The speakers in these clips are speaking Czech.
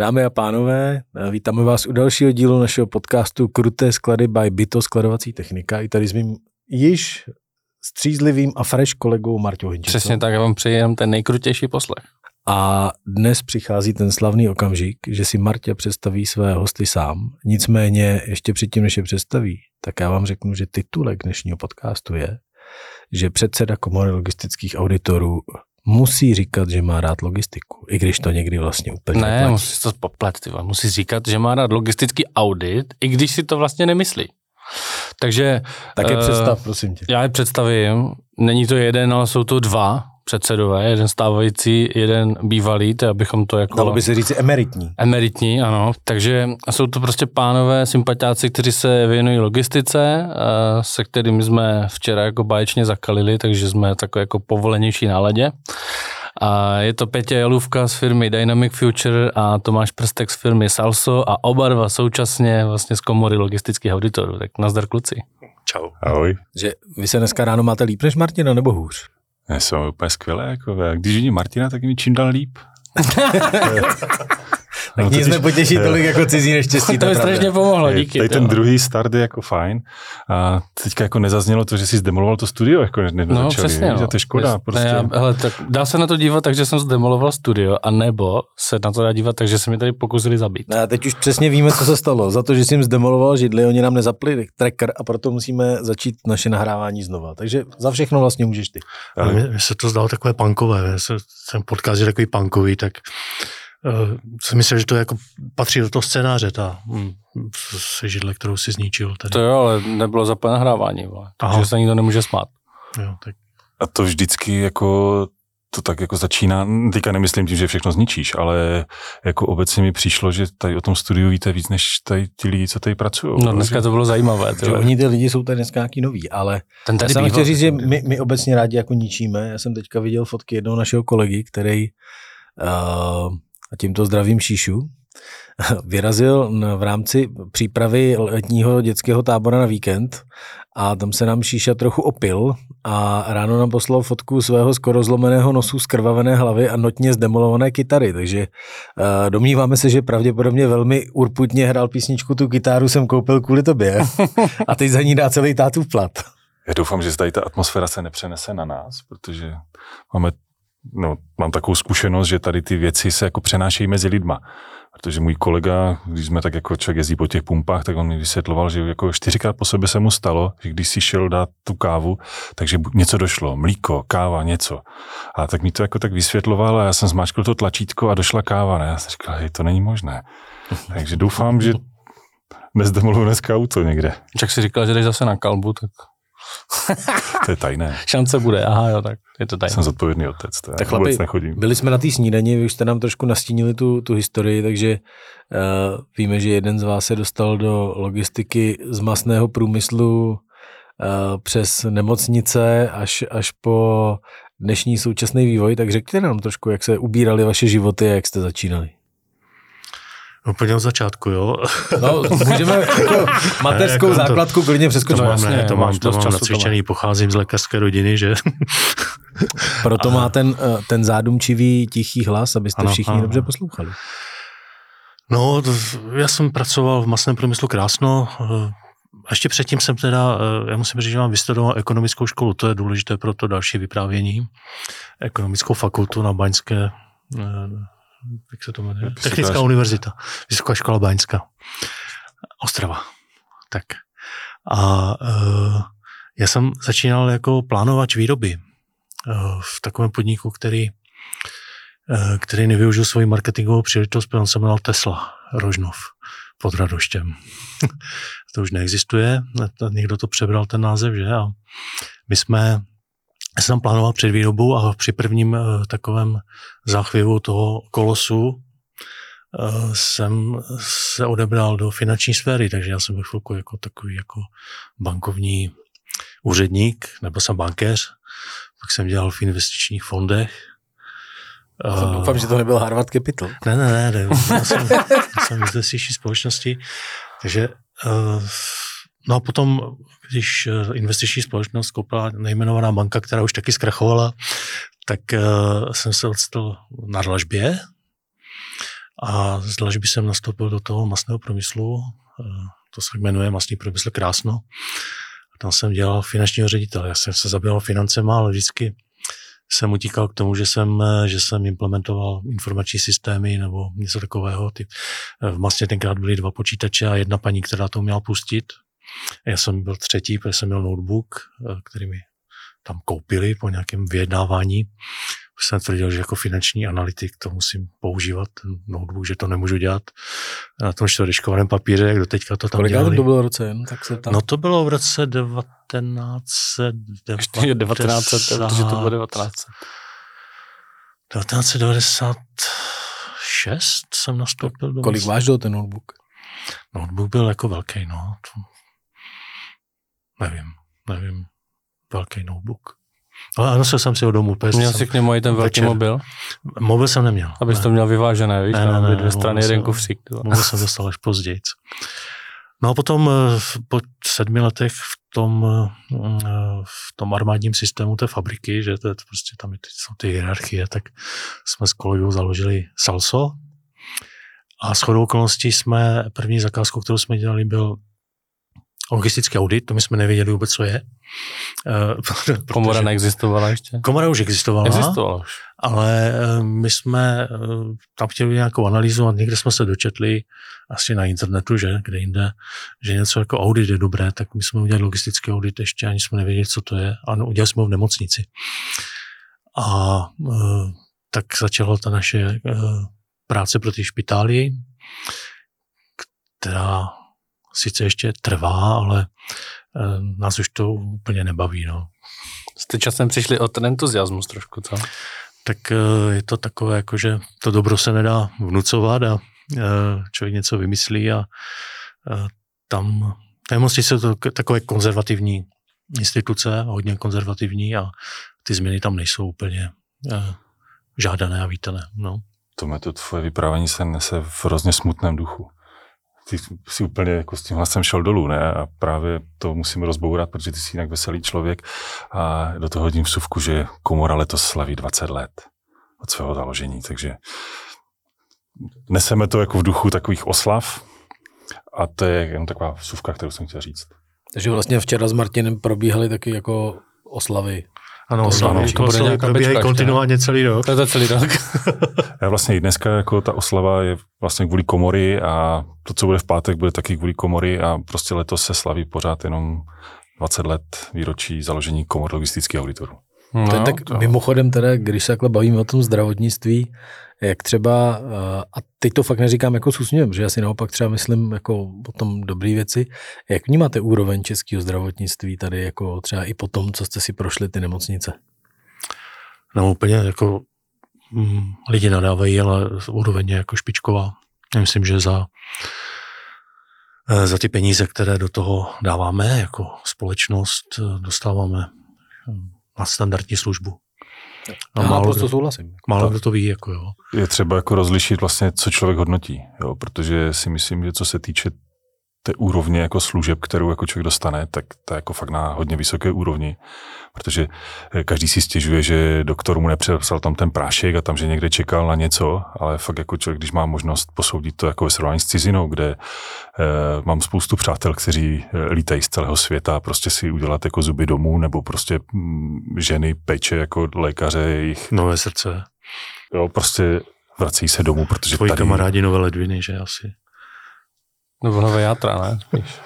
Dámy a pánové, vítáme vás u dalšího dílu našeho podcastu Kruté sklady by Byto skladovací technika. I tady s mým již střízlivým a fresh kolegou Marťou Hinčicou. Přesně tak, já vám přeji jenom ten nejkrutější poslech. A dnes přichází ten slavný okamžik, že si Martě představí své hosty sám. Nicméně ještě předtím, než je představí, tak já vám řeknu, že titulek dnešního podcastu je, že předseda komory logistických auditorů musí říkat, že má rád logistiku, i když to někdy vlastně úplně Ne, musí si to poplet, ty musí říkat, že má rád logistický audit, i když si to vlastně nemyslí. Takže... Tak je eh, představ, prosím tě. Já je představím, není to jeden, ale jsou to dva předsedové, jeden stávající, jeden bývalý, to abychom to jako... Dalo by se říct emeritní. Emeritní, ano. Takže jsou to prostě pánové, sympatiáci, kteří se věnují logistice, se kterými jsme včera jako báječně zakalili, takže jsme takové jako povolenější náladě. A je to Petě Jalůvka z firmy Dynamic Future a Tomáš Prstek z firmy Salso a oba dva současně vlastně z komory logistických auditorů. Tak nazdar kluci. Čau. Ahoj. Že vy se dneska ráno máte líp než Martina, nebo hůř? Jsou úplně skvělé. Jako, když vidím Martina, tak mi čím dál líp. Tak no, nic nepotěší tolik jako cizí neštěstí. To mi strašně pomohlo, díky. Tady ten druhý start je jako fajn. A teďka jako nezaznělo to, že jsi zdemoloval to studio, jako ne, no, přesně, no. to je škoda. Přes, prostě. Ne, já, hele, tak dá se na to dívat tak, že jsem zdemoloval studio, a nebo se na to dá dívat tak, že se mi tady pokusili zabít. Ne, teď už přesně víme, co se stalo. Za to, že jsem zdemoloval židli, oni nám nezapli tracker a proto musíme začít naše nahrávání znova. Takže za všechno vlastně můžeš ty. Ale mně se to zdalo takové punkové, ten podcast je takový punkový, tak uh, jsem myslel, že to jako patří do toho scénáře, ta hm, se židle, kterou si zničil. Tady. To jo, ale nebylo zapojené nahrávání, vole, takže se nikdo nemůže smát. Jo, tak. A to vždycky jako to tak jako začíná, teďka nemyslím tím, že všechno zničíš, ale jako obecně mi přišlo, že tady o tom studiu víte víc, než tady ty lidi, co tady pracují. No dneska to bylo zajímavé. Že oni ty lidi jsou tady dneska nějaký noví, ale Ten tady já jsem chtěl říct, že my, my obecně rádi jako ničíme. Já jsem teďka viděl fotky jednoho našeho kolegy, který uh, a tímto zdravím Šíšu, vyrazil v rámci přípravy letního dětského tábora na víkend a tam se nám Šíša trochu opil a ráno nám poslal fotku svého skoro zlomeného nosu, skrvavené hlavy a notně zdemolované kytary, takže uh, domníváme se, že pravděpodobně velmi urputně hrál písničku, tu kytáru jsem koupil kvůli tobě. A teď za ní dá celý tátu plat. Já doufám, že tady ta atmosféra se nepřenese na nás, protože máme no, mám takovou zkušenost, že tady ty věci se jako přenášejí mezi lidma. Protože můj kolega, když jsme tak jako člověk jezdí po těch pumpách, tak on mi vysvětloval, že jako čtyřikrát po sobě se mu stalo, že když si šel dát tu kávu, takže něco došlo, mlíko, káva, něco. A tak mi to jako tak vysvětloval a já jsem zmáčkl to tlačítko a došla káva. Ne? Já jsem říkal, hej, to není možné. Takže doufám, že nezdemoluju dneska auto někde. Čak si říkal, že jdeš zase na kalbu, tak to je tajné. Šance bude, aha jo, tak je to tajné. Jsem zodpovědný otec, to já Tak vůbec chlapi, nechodím. byli jsme na té snídani, vy už jste nám trošku nastínili tu, tu historii, takže uh, víme, že jeden z vás se dostal do logistiky z masného průmyslu uh, přes nemocnice až, až po dnešní současný vývoj, tak řekněte nám trošku, jak se ubírali vaše životy a jak jste začínali. Úplně od začátku, jo. No, můžeme jako mateřskou jako to- základku klidně To přeskočit. mám, jasně, ne, to mám, to mám nacvičený, pocházím z lékařské rodiny, že Proto má ten, eh, ten zádumčivý tichý hlas, abyste Ano, všichni ano. dobře poslouchali. No, já jsem pracoval v masném průmyslu krásno. eh, A ještě předtím jsem teda, eh, já musím říct, že mám vystudoval ekonomickou školu, to je důležité pro to další vyprávění. Ekonomickou fakultu na Baňské, jak se to jmenuje? Technická dáš? univerzita, Vysoká škola Baňská. Ostrava. Tak. A uh, já jsem začínal jako plánovač výroby uh, v takovém podniku, který eh, který nevyužil svoji marketingovou příležitost, protože on se jmenoval Tesla Rožnov pod Radoštěm. to už neexistuje, to- někdo to přebral ten název, že? A my jsme, já jsem plánoval předvýrobu a při prvním eh, takovém záchvěvu toho kolosu eh, jsem se odebral do finanční sféry, takže já jsem byl chvilku jako takový jako bankovní úředník, nebo jsem bankéř, pak jsem dělal v investičních fondech. Doufám, že to nebyl Harvard Capital. ne, ne, ne, ne. Já jsem, já jsem z společnosti. Takže, uh, no a potom, když eh, investiční společnost koupila nejmenovaná banka, která už taky zkrachovala, tak uh, jsem se odstl na dlažbě A zvlášť by jsem nastoupil do toho masného průmyslu, eh, to se jmenuje masný průmysl Krásno. A tam jsem dělal finančního ředitele. Já jsem se zabýval financema, ale vždycky jsem utíkal k tomu, že jsem, eh, že jsem implementoval informační systémy nebo něco takového. Ty, v masně tenkrát byly dva počítače a jedna paní, která to měla pustit. Já jsem byl třetí, protože jsem měl notebook, který mi tam koupili po nějakém vyjednávání. Už jsem tvrdil, že jako finanční analytik to musím používat, ten notebook, že to nemůžu dělat na tom čtverečkovaném papíře, jak do teďka to tam Kolik dělali. to bylo roce? No, tak se tam... No to bylo v roce 1900. Ještě je 1900, protože to bylo 1900. 1996 jsem nastoupil do Kolik vážil ten notebook? Notebook byl jako velký, no. To... Nevím, nevím. Velký notebook. Ale nosil jsem si ho domů. Měl jsem... jsi k němu i ten velký večer- mobil, Mobil jsem neměl. abys ne. to měl vyvážené, víš, Ne, ne, ne, dvě strany, jeden kufřík. Mobil jsem dostal až později. No a potom eh, po sedmi letech v tom, eh, v tom armádním systému té fabriky, že to je to prostě tam jsou ty hierarchie, tak jsme s kolegou založili Salso a s chodou okolností jsme, první zakázku, kterou jsme dělali, byl logistický audit, to my jsme nevěděli vůbec, co je. Eh, Komora neexistovala ještě? Komora už existovala, Existovala už. ale eh, my jsme eh, tam chtěli nějakou analýzu a někde jsme se dočetli, asi na internetu, že, kde jinde, že něco jako audit je dobré, tak my jsme udělali logistický audit ještě, ani jsme nevěděli, co to je. Ano, udělali jsme ho v nemocnici. A tak začala ta naše práce pro ty špitály, která sice ještě trvá, ale eh, nás už to úplně nebaví. No. Jste časem přišli o ten entuziasmus trošku, co? tak eh, je to takové, jako že to dobro se nedá vnucovat a eh, člověk něco vymyslí a eh, tam nemocnice jsou to takové konzervativní instituce, hodně konzervativní a ty změny tam nejsou úplně eh, žádané a vítané. No. Tome, to tvoje vyprávění se nese v hrozně smutném duchu. Ty si úplně jako s tímhle jsem šel dolů, ne? A právě to musím rozbourat, protože ty jsi jinak veselý člověk a do toho hodím vsuvku, že komora letos slaví 20 let od svého založení, takže neseme to jako v duchu takových oslav a to je jen taková vsuvka, kterou jsem chtěl říct. Takže vlastně včera s Martinem probíhaly taky jako oslavy. Ano, To oslavy, to že bude nějaká probíhají kontinuálně celý rok. To je to celý rok. Já vlastně i dneska jako ta oslava je vlastně kvůli komory a to, co bude v pátek, bude taky kvůli komory a prostě letos se slaví pořád jenom 20 let výročí založení komor logistických auditorů. No, to je tak to- mimochodem teda, když se takhle bavíme o tom zdravotnictví, jak třeba, eh, a teď to fakt neříkám jako s úsměvem, že já si naopak třeba myslím jako o tom dobré věci, jak vnímáte úroveň českého zdravotnictví tady jako třeba i po tom, co jste si prošli ty nemocnice? No úplně jako mm, lidi nadávají, ale úroveň je jako špičková. Já myslím, že za, eh, za ty peníze, které do toho dáváme jako společnost, eh, dostáváme na standardní službu. A Já málo, prostě kdo, souhlasím. málo kdo to ví, jako jo. Je třeba jako rozlišit vlastně, co člověk hodnotí, jo? protože si myslím, že co se týče té úrovně jako služeb, kterou jako člověk dostane, tak to je jako fakt na hodně vysoké úrovni, protože eh, každý si stěžuje, že doktor mu nepřepsal tam ten prášek a tam, že někde čekal na něco, ale fakt jako člověk, když má možnost posoudit to jako ve srovnání s cizinou, kde eh, mám spoustu přátel, kteří eh, lítají z celého světa a prostě si udělat jako zuby domů, nebo prostě mm, ženy péče jako lékaře, jejich, Nové srdce. jo, prostě vrací se domů, protože Tvoji tady kamarádi nové ledviny, že asi. Nebo nové játra, ne? Spíš.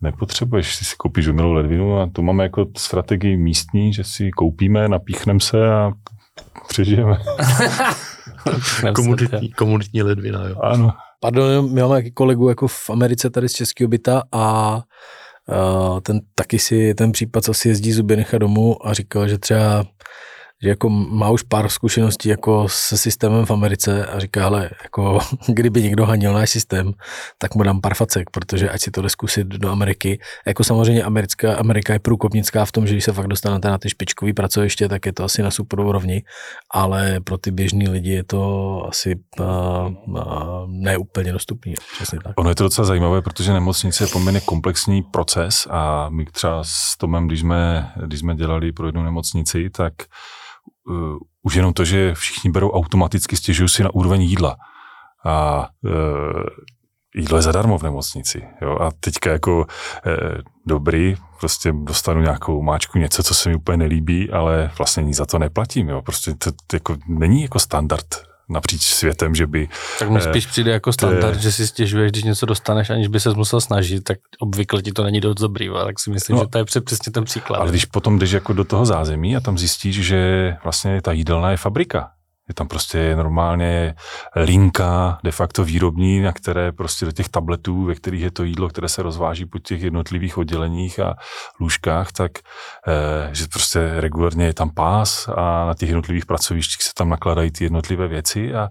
nepotřebuješ, si si koupíš umělou ledvinu a to máme jako strategii místní, že si koupíme, napíchneme se a přežijeme. Komunitní, komunitní ledvina, jo. Ano. Pardon, my máme taky kolegu jako v Americe tady z českého byta a uh, ten taky si, ten případ, co si jezdí zuby nechat domů a říkal, že třeba že jako má už pár zkušeností jako se systémem v Americe a říká, ale jako kdyby někdo hanil náš systém, tak mu dám pár facek, protože ať si to jde zkusit do Ameriky. Jako samozřejmě Americká, Amerika je průkopnická v tom, že když se fakt dostanete na ty špičkové pracoviště, tak je to asi na super úrovni, ale pro ty běžní lidi je to asi uh, uh, neúplně dostupný. Přesně tak. Ono je to docela zajímavé, protože nemocnice je poměrně komplexní proces a my třeba s Tomem, když jsme, když jsme dělali pro jednu nemocnici, tak uh, už jenom to, že všichni berou automaticky, stěžují si na úroveň jídla. a e, jídlo je zadarmo v nemocnici. Jo? A teďka jako e, dobrý, prostě dostanu nějakou máčku, něco, co se mi úplně nelíbí, ale vlastně nic za to neplatím. Jo? Prostě to, to jako, není jako standard napříč světem, že by... Tak mi spíš přijde jako standard, že si stěžuješ, když něco dostaneš, aniž by se musel snažit, tak obvykle ti to není dost dobrý, tak si myslím, no, že to je přesně ten příklad. Ale když potom jdeš jako do toho zázemí a tam zjistíš, že vlastně ta jídelna je fabrika, je tam prostě normálně linka de facto výrobní, na které prostě do těch tabletů, ve kterých je to jídlo, které se rozváží po těch jednotlivých odděleních a lůžkách, tak eh, že prostě regulárně je tam pás a na těch jednotlivých pracovištích se tam nakladají ty jednotlivé věci a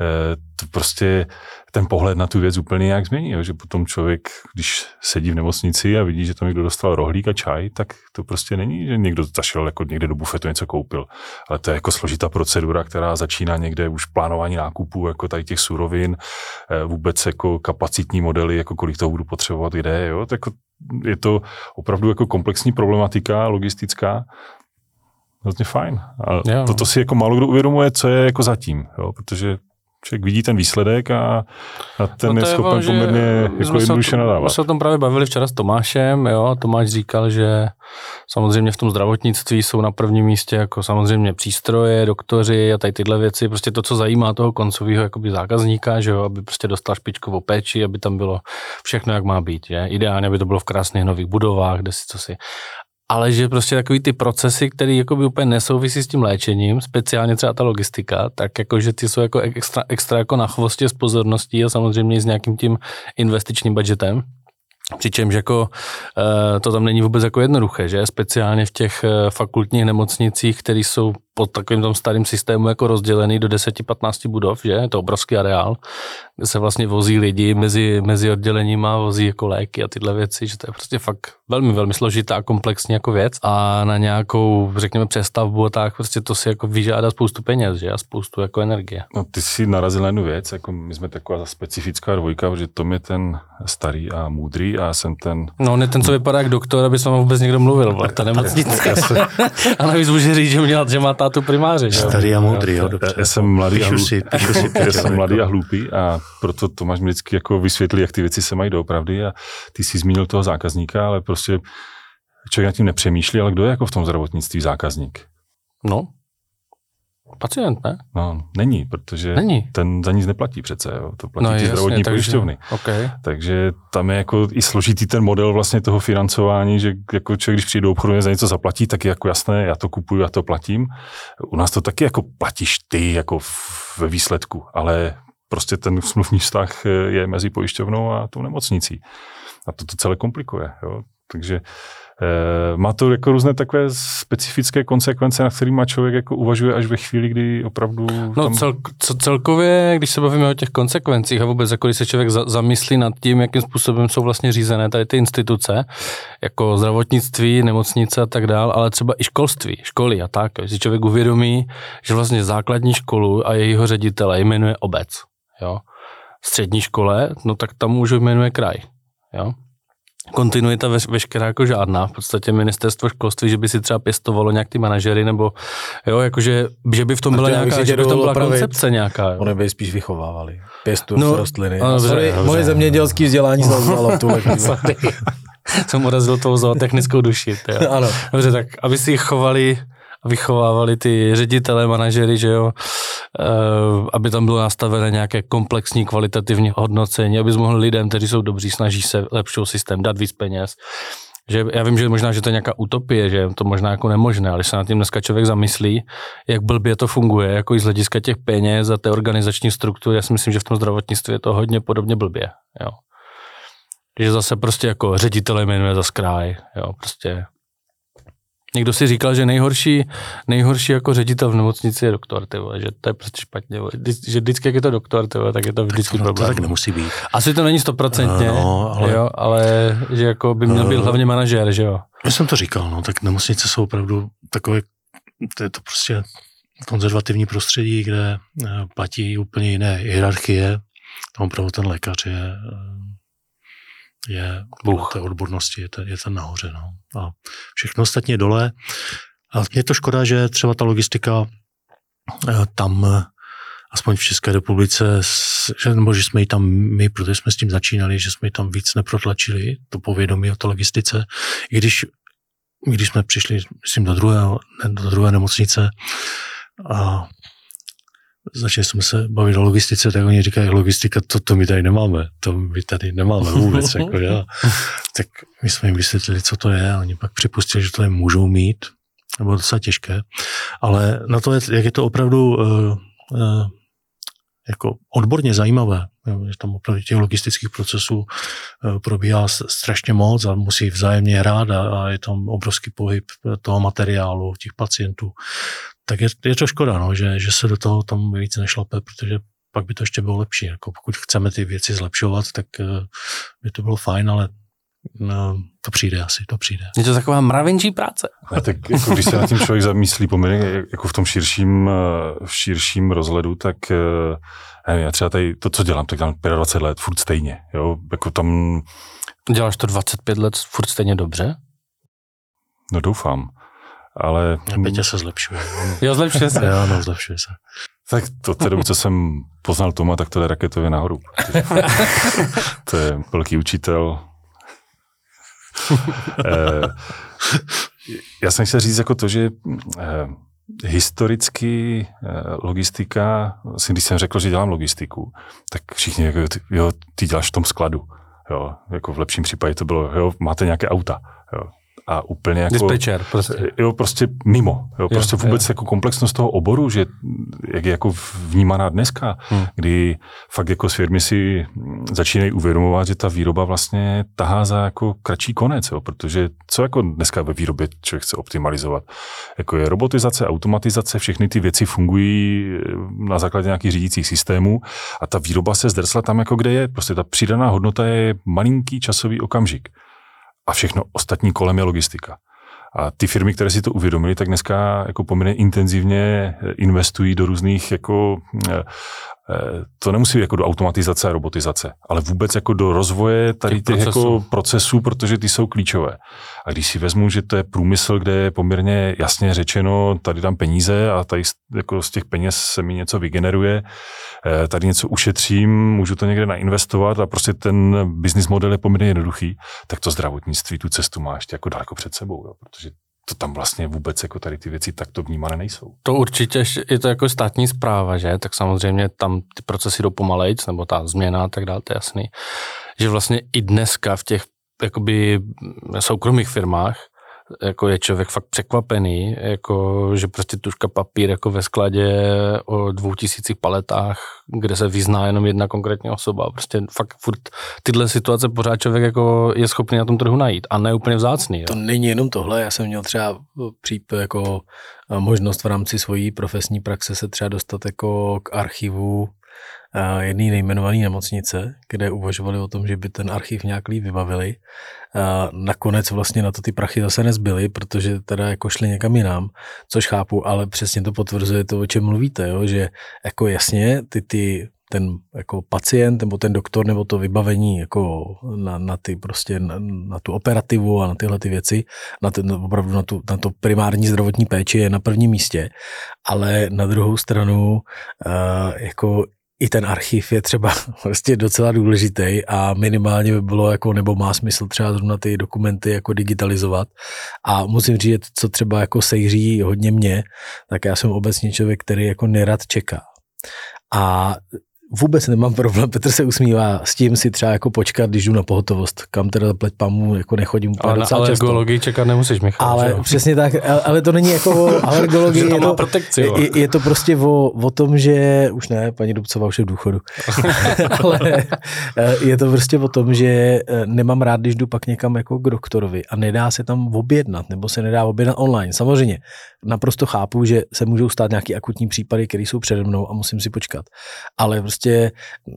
eh, to prostě ten pohled na tu věc úplně nějak změní, jo? že potom člověk, když sedí v nemocnici a vidí, že tam někdo dostal rohlík a čaj, tak to prostě není, že někdo zašel jako někde do bufetu něco koupil, ale to je jako složitá procedura, která začíná někde už plánování nákupů, jako tady těch surovin, eh, vůbec jako kapacitní modely, jako kolik toho budu potřebovat, kde, jo, tak jako je to opravdu jako komplexní problematika logistická, hrozně fajn. A jo. toto si jako málo kdo uvědomuje, co je jako zatím, jo, protože člověk vidí ten výsledek a, a ten no je schopen je, poměrně jako jednoduše nadávat. My se o tom právě bavili včera s Tomášem, jo, Tomáš říkal, že samozřejmě v tom zdravotnictví jsou na prvním místě jako samozřejmě přístroje, doktoři a tady tyhle věci, prostě to, co zajímá toho koncového jakoby zákazníka, že jo, aby prostě dostal špičkovou péči, aby tam bylo všechno, jak má být, že? Ideálně, aby to bylo v krásných nových budovách, kde si co si ale že prostě takový ty procesy, které jako by úplně nesouvisí s tím léčením, speciálně třeba ta logistika, tak jako, že ty jsou jako extra, extra jako na chvostě s pozorností a samozřejmě i s nějakým tím investičním budgetem. Přičemž jako eh, to tam není vůbec jako jednoduché, že speciálně v těch eh, fakultních nemocnicích, které jsou pod takovým tom starým systému jako rozdělený do 10-15 budov, že je to obrovský areál, kde se vlastně vozí lidi mezi, mezi odděleníma, vozí jako léky a tyhle věci, že to je prostě fakt velmi, velmi složitá a komplexní jako věc a na nějakou, řekněme, přestavbu a tak prostě to si jako vyžádá spoustu peněz, že a spoustu jako energie. No ty si narazil na jednu věc, jako my jsme taková specifická dvojka, že Tom je ten starý a můdrý a já jsem ten... No on je ten, co vypadá jak doktor, aby s vámi vůbec někdo mluvil, ta nemocnice. a navíc může říct, že, měl, že má tátu primáře. Že? Starý a moudrý, jo, dobře. Já jsem mladý, a, hlup, si, si, já jsem mladý a hloupý a proto Tomáš mi vždycky jako vysvětlí, jak ty věci se mají doopravdy a ty jsi zmínil toho zákazníka, ale prostě člověk nad tím nepřemýšlí, ale kdo je jako v tom zdravotnictví zákazník? No, Pacient, ne? No, není, protože není. ten za nic neplatí přece, jo. to platí no, ty zdravotní takže, pojišťovny. Okay. Takže tam je jako i složitý ten model vlastně toho financování, že jako člověk, když přijde do obchodu, za něco zaplatí, tak je jako jasné, já to kupuju, já to platím. U nás to taky jako platíš ty jako ve výsledku, ale prostě ten smluvní vztah je mezi pojišťovnou a tou nemocnicí. A to to celé komplikuje. Jo. Takže Eh, má to jako různé takové specifické konsekvence, na kterými člověk jako uvažuje až ve chvíli, kdy opravdu... No tam... cel, co celkově, když se bavíme o těch konsekvencích a vůbec jako když se člověk za, zamyslí nad tím, jakým způsobem jsou vlastně řízené tady ty instituce, jako zdravotnictví, nemocnice a tak dál, ale třeba i školství, školy a tak. Když si člověk uvědomí, že vlastně základní školu a jejího ředitele jmenuje obec, jo. Střední škole, no tak tam už jmenuje kraj, jo kontinuita ve, veškerá jako žádná. V podstatě ministerstvo školství, že by si třeba pěstovalo nějak ty manažery, nebo jo, jakože, že by v tom byla nějaká, že by v tom byla opravit, koncepce nějaká. Jo. Oni by spíš vychovávali. Pěstu no, rostliny. No, dobře, sorry, dobře, moje zemědělské vzdělání se ozvalo v tuhle Jsem urazil tou zootechnickou duši. Ano. Dobře, tak aby si chovali vychovávali ty ředitele, manažery, že jo, aby tam bylo nastavené nějaké komplexní kvalitativní hodnocení, aby mohl lidem, kteří jsou dobří, snaží se lepšou systém, dát víc peněz. Že já vím, že možná, že to je nějaká utopie, že je to možná jako nemožné, ale když se na tím dneska člověk zamyslí, jak blbě to funguje, jako i z hlediska těch peněz a té organizační struktury, já si myslím, že v tom zdravotnictví je to hodně podobně blbě. Jo. Že zase prostě jako ředitele jmenuje za skraj, jo, prostě Někdo si říkal, že nejhorší, nejhorší jako ředitel v nemocnici je doktor, tyvo, že to je prostě špatně. Že vždycky, jak je to doktor, tyvo, tak je to vždycky tak to, problém. To tak nemusí být. Asi to není stoprocentně, no, ale... Jo, ale že jako by měl být uh, hlavně manažer, že jo? Já jsem to říkal, no, tak nemocnice jsou opravdu takové, to je to prostě konzervativní prostředí, kde eh, platí úplně jiné hierarchie. Tam opravdu ten lékař je eh, je Bůh. té odbornosti, je ten, je ten nahoře. No. A všechno ostatně dole. A je to škoda, že třeba ta logistika eh, tam aspoň v České republice, že, nebo že jsme ji tam my, protože jsme s tím začínali, že jsme ji tam víc neprotlačili, to povědomí o té logistice. I když, když jsme přišli, myslím, do druhé, do druhé nemocnice a začali jsme se bavit o logistice, tak oni říkají, logistika, to, to my tady nemáme, to my tady nemáme vůbec. jako, ja. Tak my jsme jim vysvětlili, co to je a oni pak připustili, že to je můžou mít. To bylo docela těžké. Ale na to, je, jak je to opravdu uh, uh, jako odborně zajímavé, že tam opravdu těch logistických procesů uh, probíhá strašně moc a musí vzájemně hrát a je tam obrovský pohyb toho materiálu, těch pacientů. Tak je, je to škoda, no, že, že se do toho tam víc nešlape, protože pak by to ještě bylo lepší. Jako pokud chceme ty věci zlepšovat, tak uh, by to bylo fajn, ale no, to přijde asi, to přijde. Je to taková mravenčí práce. Ne, tak jako když se na tím člověk zamyslí poměrně jako v tom širším, eh, v širším rozhledu, tak eh, nevím, já třeba tady to, co dělám, tak dělám 25 let, furt stejně. Jo? Jako tam, Děláš to 25 let furt stejně dobře? no doufám. Ale A Peťa se zlepšuje. Jo, zlepšuje se. Jo, no, zlepšuje se. tak to té doby, co jsem poznal Toma, tak to jde raketově nahoru. to je velký učitel. Eh, já jsem chtěl říct jako to, že eh, historicky eh, logistika, vlastně když jsem řekl, že dělám logistiku, tak všichni jako, ty- jo, ty děláš v tom skladu. Jo, jako v lepším případě to bylo, jo, máte nějaké auta. Jo. A úplně jako... Dispečer, prostě. Jo, prostě mimo. Jo, prostě Jo, vůbec jo. jako komplexnost toho oboru, že jak je jako vnímaná dneska, Hmm. kdy fakt jako s firmy si začínají uvědomovat, že ta výroba vlastně tahá za jako kratší konec, jo, protože co jako dneska ve výrobě člověk chce optimalizovat? Jako je robotizace, automatizace, všechny ty věci fungují eh, na základě nějakých řídících systémů a ta výroba se zdrsla tam, jako kde je. Prostě ta přidaná hodnota je malinký časový okamžik a všechno ostatní kolem je logistika. A ty firmy, které si to uvědomily, tak dneska jako poměrně intenzivně investují do různých jako eh, eh, to nemusí být jako do automatizace a robotizace, ale vůbec jako do rozvoje tady Těch těch, procesů. jako procesů, protože ty jsou klíčové. A když si vezmu, že to je průmysl, kde je poměrně jasně řečeno, tady dám peníze a tady z- jako z těch peněz se mi něco vygeneruje, eh, tady něco ušetřím, můžu to někde nainvestovat a prostě ten business model je poměrně jednoduchý, tak to zdravotnictví tu cestu má ještě jako daleko před sebou, jo, protože to tam vlastně vůbec jako tady ty věci takto vnímané nejsou. To určitě je to jako státní zpráva, že? Tak samozřejmě tam ty procesy jdou pomalejc, nebo ta změna a tak dále, to je jasný. Že vlastně i dneska v těch jakoby soukromých firmách jako je člověk fakt překvapený, jako, že prostě tuška papír jako ve skladě o dvou tisících paletách, kde se vyzná jenom jedna konkrétní osoba. Prostě fakt furt tyhle situace pořád člověk jako je schopný na tom trhu najít a ne úplně vzácný. Jo. To není jenom tohle, já jsem měl třeba příp jako možnost v rámci svojí profesní praxe se třeba dostat jako k archivu jedné nejmenované nemocnice, kde uvažovali o tom, že by ten archiv nějak líp vybavili. A nakonec vlastně na to ty prachy zase nezbyly, protože teda jako šli někam jinam, což chápu, ale přesně to potvrzuje to, o čem mluvíte, jo? že jako jasně ty, ty ten jako pacient nebo ten doktor nebo to vybavení jako na, na ty prostě na, na tu operativu a na tyhle ty věci, na ten, opravdu na tu, na to primární zdravotní péči je na prvním místě, ale na druhou stranu uh, jako i ten archiv je třeba prostě docela důležitý a minimálně by bylo jako, nebo má smysl třeba zrovna ty dokumenty jako digitalizovat. A musím říct, co třeba jako sejří hodně mě, tak já jsem obecně člověk, který jako nerad čeká. A vůbec nemám problém, Petr se usmívá s tím si třeba jako počkat, když jdu na pohotovost, kam teda pleť pamu jako nechodím úplně Ale na docela často. alergologii čekat nemusíš, Michal. že Ale jo? přesně tak, ale- to není jako o alergologii, Že je to, protekci, je, je to prostě o, o tom, že už ne, paní Dubcová už je v důchodu, ale eh, je to prostě o tom, že eh, nemám rád, když jdu pak někam jako k doktorovi a nedá se tam objednat, nebo se nedá objednat online. Samozřejmě, naprosto chápu, že se můžou stát nějaký akutní případy, které jsou přede mnou a musím si počkat. Ale prostě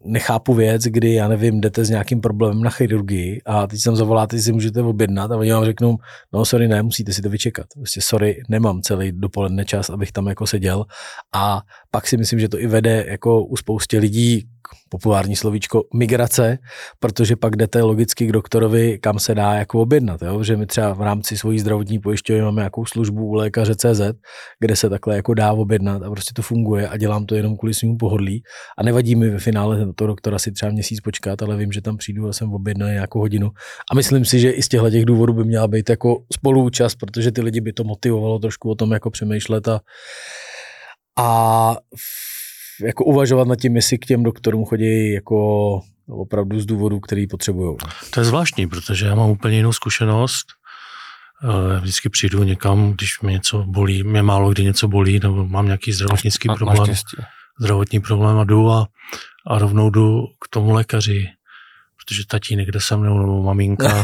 nechápu věc, kdy, já nevím, jdete s nějakým problémem na chirurgii a teď tam zavoláte, si můžete objednat a oni vám řeknou, no sorry, ne, musíte si to vyčekat. Prostě sorry, nemám celý dopoledne čas, abych tam jako seděl a pak si myslím, že to i vede jako u spoustě lidí populární slovíčko migrace, protože pak jdete logicky k doktorovi, kam se dá jako objednat. Jo? Že my třeba v rámci svojí zdravotní pojišťovny máme nějakou službu u lékaře CZ, kde se takhle jako dá objednat a prostě to funguje a dělám to jenom kvůli svým pohodlí. A nevadí mi ve finále toho doktora si třeba měsíc počkat, ale vím, že tam přijdu a jsem objednaný nějakou hodinu. A myslím si, že i z těchto těch důvodů by měla být jako spoluúčast, protože ty lidi by to motivovalo trošku o tom jako přemýšlet a, a jako uvažovat nad tím, jestli k těm doktorům chodí jako opravdu z důvodů, který potřebují. To je zvláštní, protože já mám úplně jinou zkušenost. Já vždycky přijdu někam, když mě něco bolí, mě málo kdy něco bolí, nebo mám nějaký zdravotnický problém, zdravotní problém a jdu a, a rovnou jdu k tomu lékaři, protože tatínek jde se mnou, nebo maminka.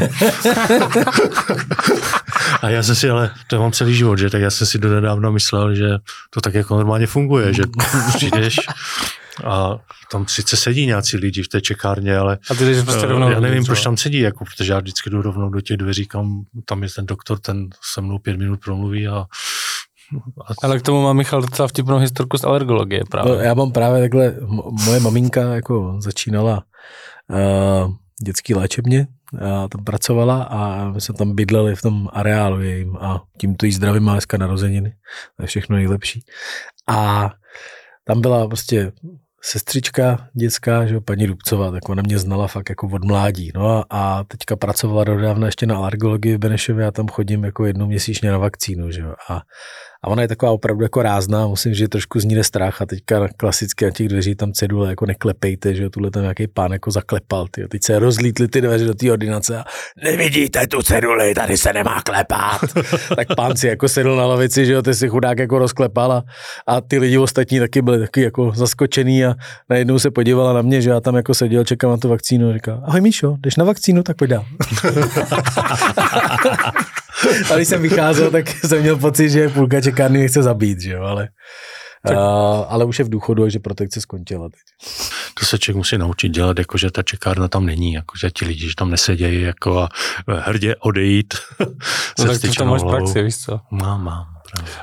a já jsem si, ale to mám celý život, že tak já jsem si donedávna myslel, že to tak jako normálně funguje, že přijdeš a tam sice sedí nějací lidi v té čekárně, ale A ty jdeš prostě Eh, rovnou. já nevím, třeba. proč tam sedí, jako, protože já vždycky jdu rovnou do těch dveří, kam tam je ten doktor, ten se mnou pět minut promluví a, a Ale k tomu má Michal docela vtipnou historku z alergologie právě. No, já mám právě takhle, mo- moje maminka jako začínala uh, dětský léčebně, a tam pracovala a my jsme tam bydleli v tom areálu jejím a tímto jí zdravím má dneska narozeniny. To je všechno nejlepší. A tam byla prostě sestřička dětská, že jo, paní Dubcová, tak ona mě znala fakt jako od mládí. No a, a teďka pracovala dodávna ještě na alergologii v Benešově, já tam chodím jako jednou měsíčně na vakcínu, že jo. A, a ona je taková opravdu jako rázná, musím, že trošku z ní jde strach a teďka klasicky na těch dveří tam cedule jako neklepejte, že jo, tuhle tam nějaký pán jako zaklepal, ty, teď se rozlítly ty dveře do té ordinace a nevidíte tu ceduli, tady se nemá klepat. tak pán si jako sedl na lavici, že jo, ty si chudák jako rozklepal a, a ty lidi ostatní taky byli taky jako zaskočený a najednou se podívala na mě, že já tam jako seděl, čekám na tu vakcínu a říká, ahoj Míšo, jdeš na vakcínu, tak pojď dál. a když jsem vycházel, tak jsem měl pocit, že půlka čekárny mě chce zabít, že jo, ale, tak. uh, ale už je v důchodu, že protekce skončila teď. to se člověk musí naučit dělat, jako že ta čekárna tam není, jako že ti lidi, že tam nesedějí jako a hrdě odejít. No, tak ty to máš praxi, víš co? Mám, mám.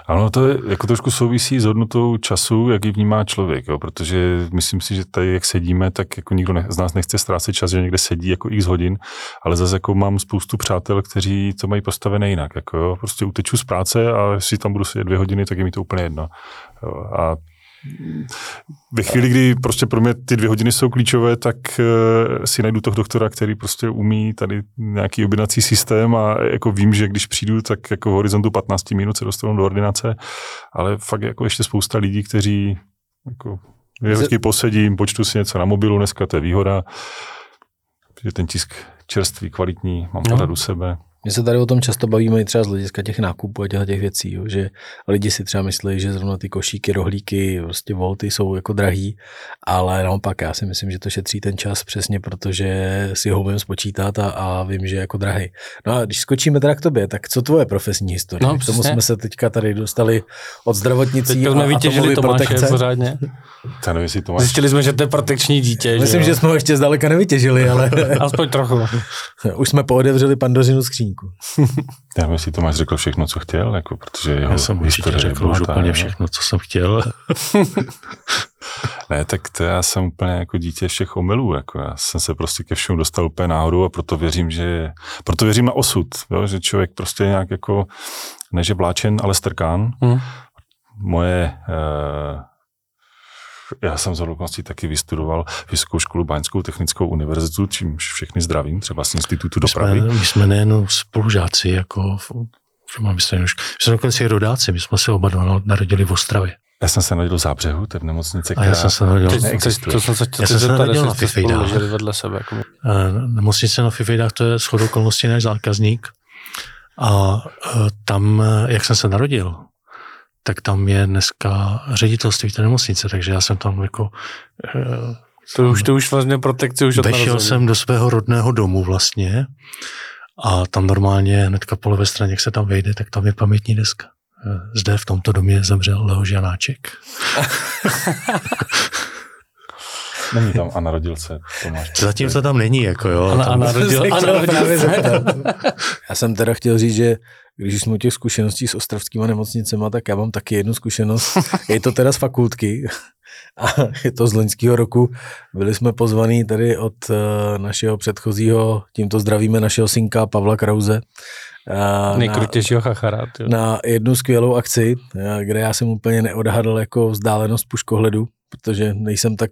Ano, to je, jako trošku souvisí s hodnotou času, jak ji vnímá člověk, jo? protože myslím si, že tady, jak sedíme, tak jako nikdo ne, z nás nechce ztrácet čas, že někde sedí jako x hodin, ale zase jako mám spoustu přátel, kteří to mají postavené jinak. Jako, jo? Prostě uteču z práce a jestli tam budu sedět dvě hodiny, tak je mi to úplně jedno. Jo? A ve chvíli, kdy prostě pro mě ty dvě hodiny jsou klíčové, tak uh, si najdu toho doktora, který prostě umí tady nějaký objednací systém a jako vím, že když přijdu, tak jako v horizontu 15 minut se dostanu do ordinace, ale fakt jako ještě spousta lidí, kteří jako vždycky posedím, počtu si něco na mobilu, dneska to je výhoda, že ten tisk čerstvý, kvalitní, mám No. u sebe. My se tady o tom často bavíme i třeba z hlediska těch nákupů a těch věcí, jo, že lidi si třeba myslí, že zrovna ty košíky, rohlíky, prostě volty jsou jako drahý, ale naopak já si myslím, že to šetří ten čas přesně, protože si ho umím spočítat a, a vím, že je jako drahý. No a když skočíme teda k tobě, tak co tvoje profesní historie? No, k tomu jsme se teďka tady dostali od zdravotnicí Teďka a jsme vytěžili Tomáše protekce. pořádně. Já nevím, jestli to máš. Zjistili jsme, že to je protekční dítě. Myslím, že jo? jsme ho ještě zdaleka nevytěžili, ale Aspoň trochu. už jsme poodevřeli pandořinu skřínku. Já jestli Tomáš řekl všechno, co chtěl, jako, protože jeho Já jsem určitě historie je řekl už bohatá, úplně všechno, co jsem chtěl. Ne, tak to já jsem úplně jako dítě všech omylů. Jako já jsem se prostě ke všemu dostal úplně náhodou a proto věřím, že, proto věřím na osud, jo, že člověk prostě nějak jako, ne že vláčen, ale strkán. Hm. Moje, eh, já jsem z okolností taky vystudoval Vysokou školu Báňskou technickou univerzitu, čímž všechny zdravím, třeba z Institutu My jsme, dopravy. my jsme nejen spolužáci, jako máme stejnou školu. My jsme dokonce i rodáci, my jsme se oba dva narodili v Ostravě. Já jsem se narodil v Zábřehu, to je v nemocnici, A já jsem se narodil Teď, to jsem se chtěl Já jsem se narodil na Fifejdách. vedle sebe. Jako... Nemocnice na Fifijdách, to je shodou okolností náš zákazník. A eh, tam, eh, jak jsem se narodil, tak tam je dneska ředitelství té nemocnice, takže já jsem tam jako eh, To už, to už vlastně protekci už od Vešel jsem do svého rodného domu vlastně a tam normálně hnedka po levé straně, jak se tam vejde, tak tam je pamětní deska. Eh, Zde v tomto domě zemřel Leoš Janáček. Není tam a narodil se Tomáš. Zatím to tam není, jako jo. A, na- a tam, narodil, a se narodil se. Já jsem teda chtěl říct, že když jsme u těch zkušeností s ostravskýma nemocnicema, tak já mám taky jednu zkušenost. Je to teda z fakultky a je to z loňského roku. Byli jsme pozvaní tady od eh, našeho předchozího, tímto zdravíme našeho synka Pavla Krauze, eh, Nejkrutějšího chachara. Tyjo. Na jednu skvělou akci, eh, kde já jsem úplně neodhadl jako vzdálenost puškohledu, protože nejsem tak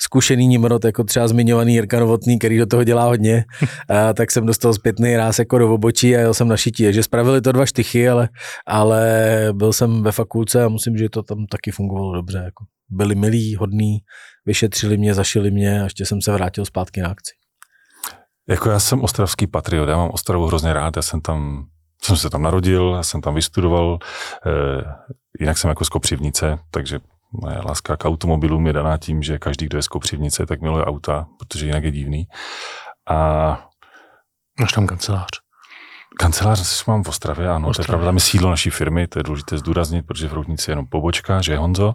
zkušený Nimrod, jako třeba zmiňovaný Jirka Novotný, který do toho dělá hodně, a, tak jsem dostal zpětný ráz jako do obočí a jel jsem na šití. Takže spravili to dva štychy, ale, ale byl jsem ve fakulce a musím, že to tam taky fungovalo dobře. Jako. Byli milí, hodní, vyšetřili mě, zašili mě a ještě jsem se vrátil zpátky na akci. Jako já jsem ostravský patriot, já mám Ostravu hrozně rád, já jsem tam jsem se tam narodil, já jsem tam vystudoval, eh, jinak jsem jako z Kopřivnice, takže moje láska k automobilům je daná tím, že každý, kdo je z Kopřivnice, tak miluje auta, protože jinak je divný. A Máš tam kancelář? Kancelář mám v Ostravě, ano, Ostravě. to je pravda, tam je sídlo naší firmy, to je důležité zdůraznit, protože v Roudnici je jenom pobočka, že je Honzo.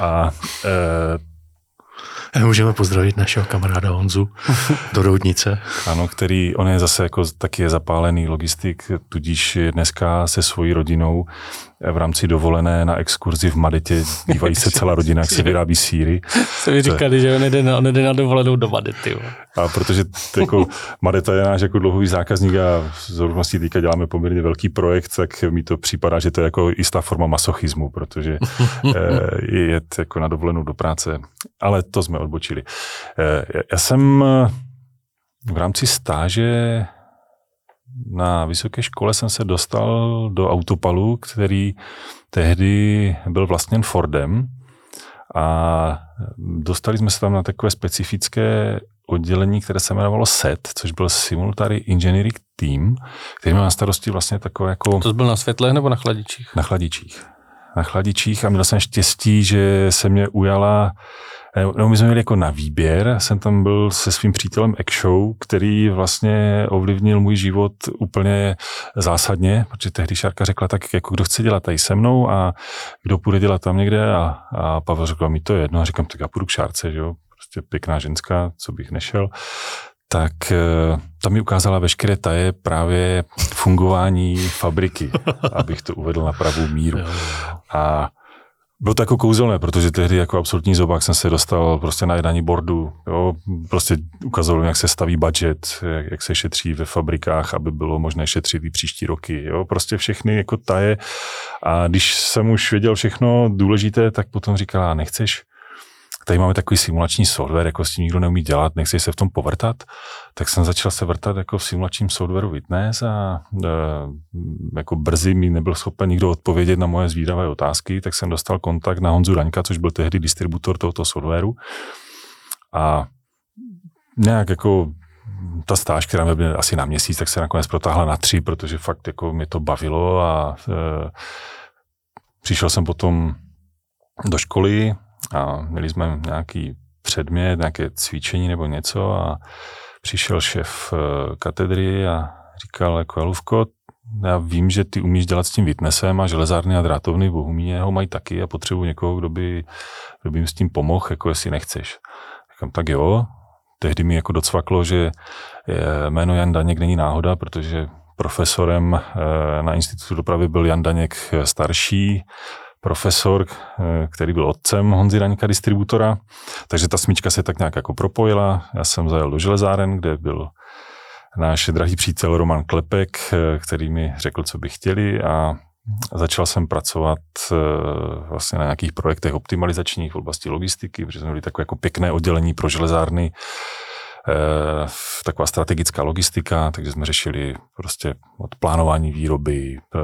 A e, Můžeme pozdravit našeho kamaráda Honzu do Roudnice. Ano, který, on je zase jako taky je zapálený logistik, tudíž dneska se svojí rodinou v rámci dovolené na exkurzi v Madetě, dívají se celá rodina, jak se vyrábí síry. Se mi říkali, že on jde, na, on jde na dovolenou do Madety. A protože jako Madeta je náš jako dlouhý zákazník a zrovna teďka děláme poměrně velký projekt, tak mi to připadá, že to je jako jistá forma masochismu, protože eh, je jet jako na dovolenou do práce. Ale to jsme odbočili. Eh, já jsem v rámci stáže na vysoké škole jsem se dostal do autopalu, který tehdy byl vlastněn Fordem a dostali jsme se tam na takové specifické oddělení, které se jmenovalo SET, což byl Simultary Engineering Team, který měl na starosti vlastně takové jako... To byl na světlech nebo na chladičích? Na chladičích. Na chladičích a měl jsem štěstí, že se mě ujala No, my jsme měli jako na výběr, jsem tam byl se svým přítelem Show, který vlastně ovlivnil můj život úplně zásadně, protože tehdy Šárka řekla tak, jako kdo chce dělat tady se mnou a kdo půjde dělat tam někde? A, a Pavel řekl, mi to je jedno. A říkám, tak já půjdu k Šárce, že jo, prostě pěkná ženská, co bych nešel. Tak eh, tam mi ukázala veškeré taje právě fungování fabriky, abych to uvedl na pravou míru. A bylo to jako kouzelné, protože tehdy jako absolutní zobák jsem se dostal prostě na jednání bordu. Jo, prostě ukazoval, jak se staví budget, jak, jak, se šetří ve fabrikách, aby bylo možné šetřit i příští roky. Jo, prostě všechny jako taje. A když jsem už věděl všechno důležité, tak potom říkala, nechceš tady máme takový simulační software, jako s tím nikdo neumí dělat, nechci se v tom povrtat, tak jsem začal se vrtat jako v simulačním softwareu Witness a e, jako brzy mi nebyl schopen nikdo odpovědět na moje zvídavé otázky, tak jsem dostal kontakt na Honzu Raňka, což byl tehdy distributor tohoto softwaru. A nějak jako ta stáž, která byla asi na měsíc, tak se nakonec protáhla na tři, protože fakt jako mě to bavilo a e, přišel jsem potom do školy, a měli jsme nějaký předmět, nějaké cvičení nebo něco a přišel šéf eh, katedry a říkal jako Aluvko, já vím, že ty umíš dělat s tím Witnessem a železárny a drátovny Bohumíně ho mají taky a potřebuji někoho, kdo by, kdo by jim s tím pomohl, jako jestli nechceš. Říkám, tak jo, tehdy mi jako docvaklo, že jméno Jan Daněk není náhoda, protože profesorem eh, na Institutu dopravy byl Jan Daněk starší, profesor, eh, který byl otcem Honzy Raňka, distributora, takže ta smyčka se tak nějak jako propojila. Já jsem zajel do železáren, kde byl náš drahý přítel Roman Klepek, eh, který mi řekl, co by chtěli a začal jsem pracovat eh, vlastně na nějakých projektech optimalizačních v oblasti logistiky, protože jsme měli takové jako pěkné oddělení pro železárny, taková strategická logistika, takže jsme řešili prostě od plánování výroby, eh,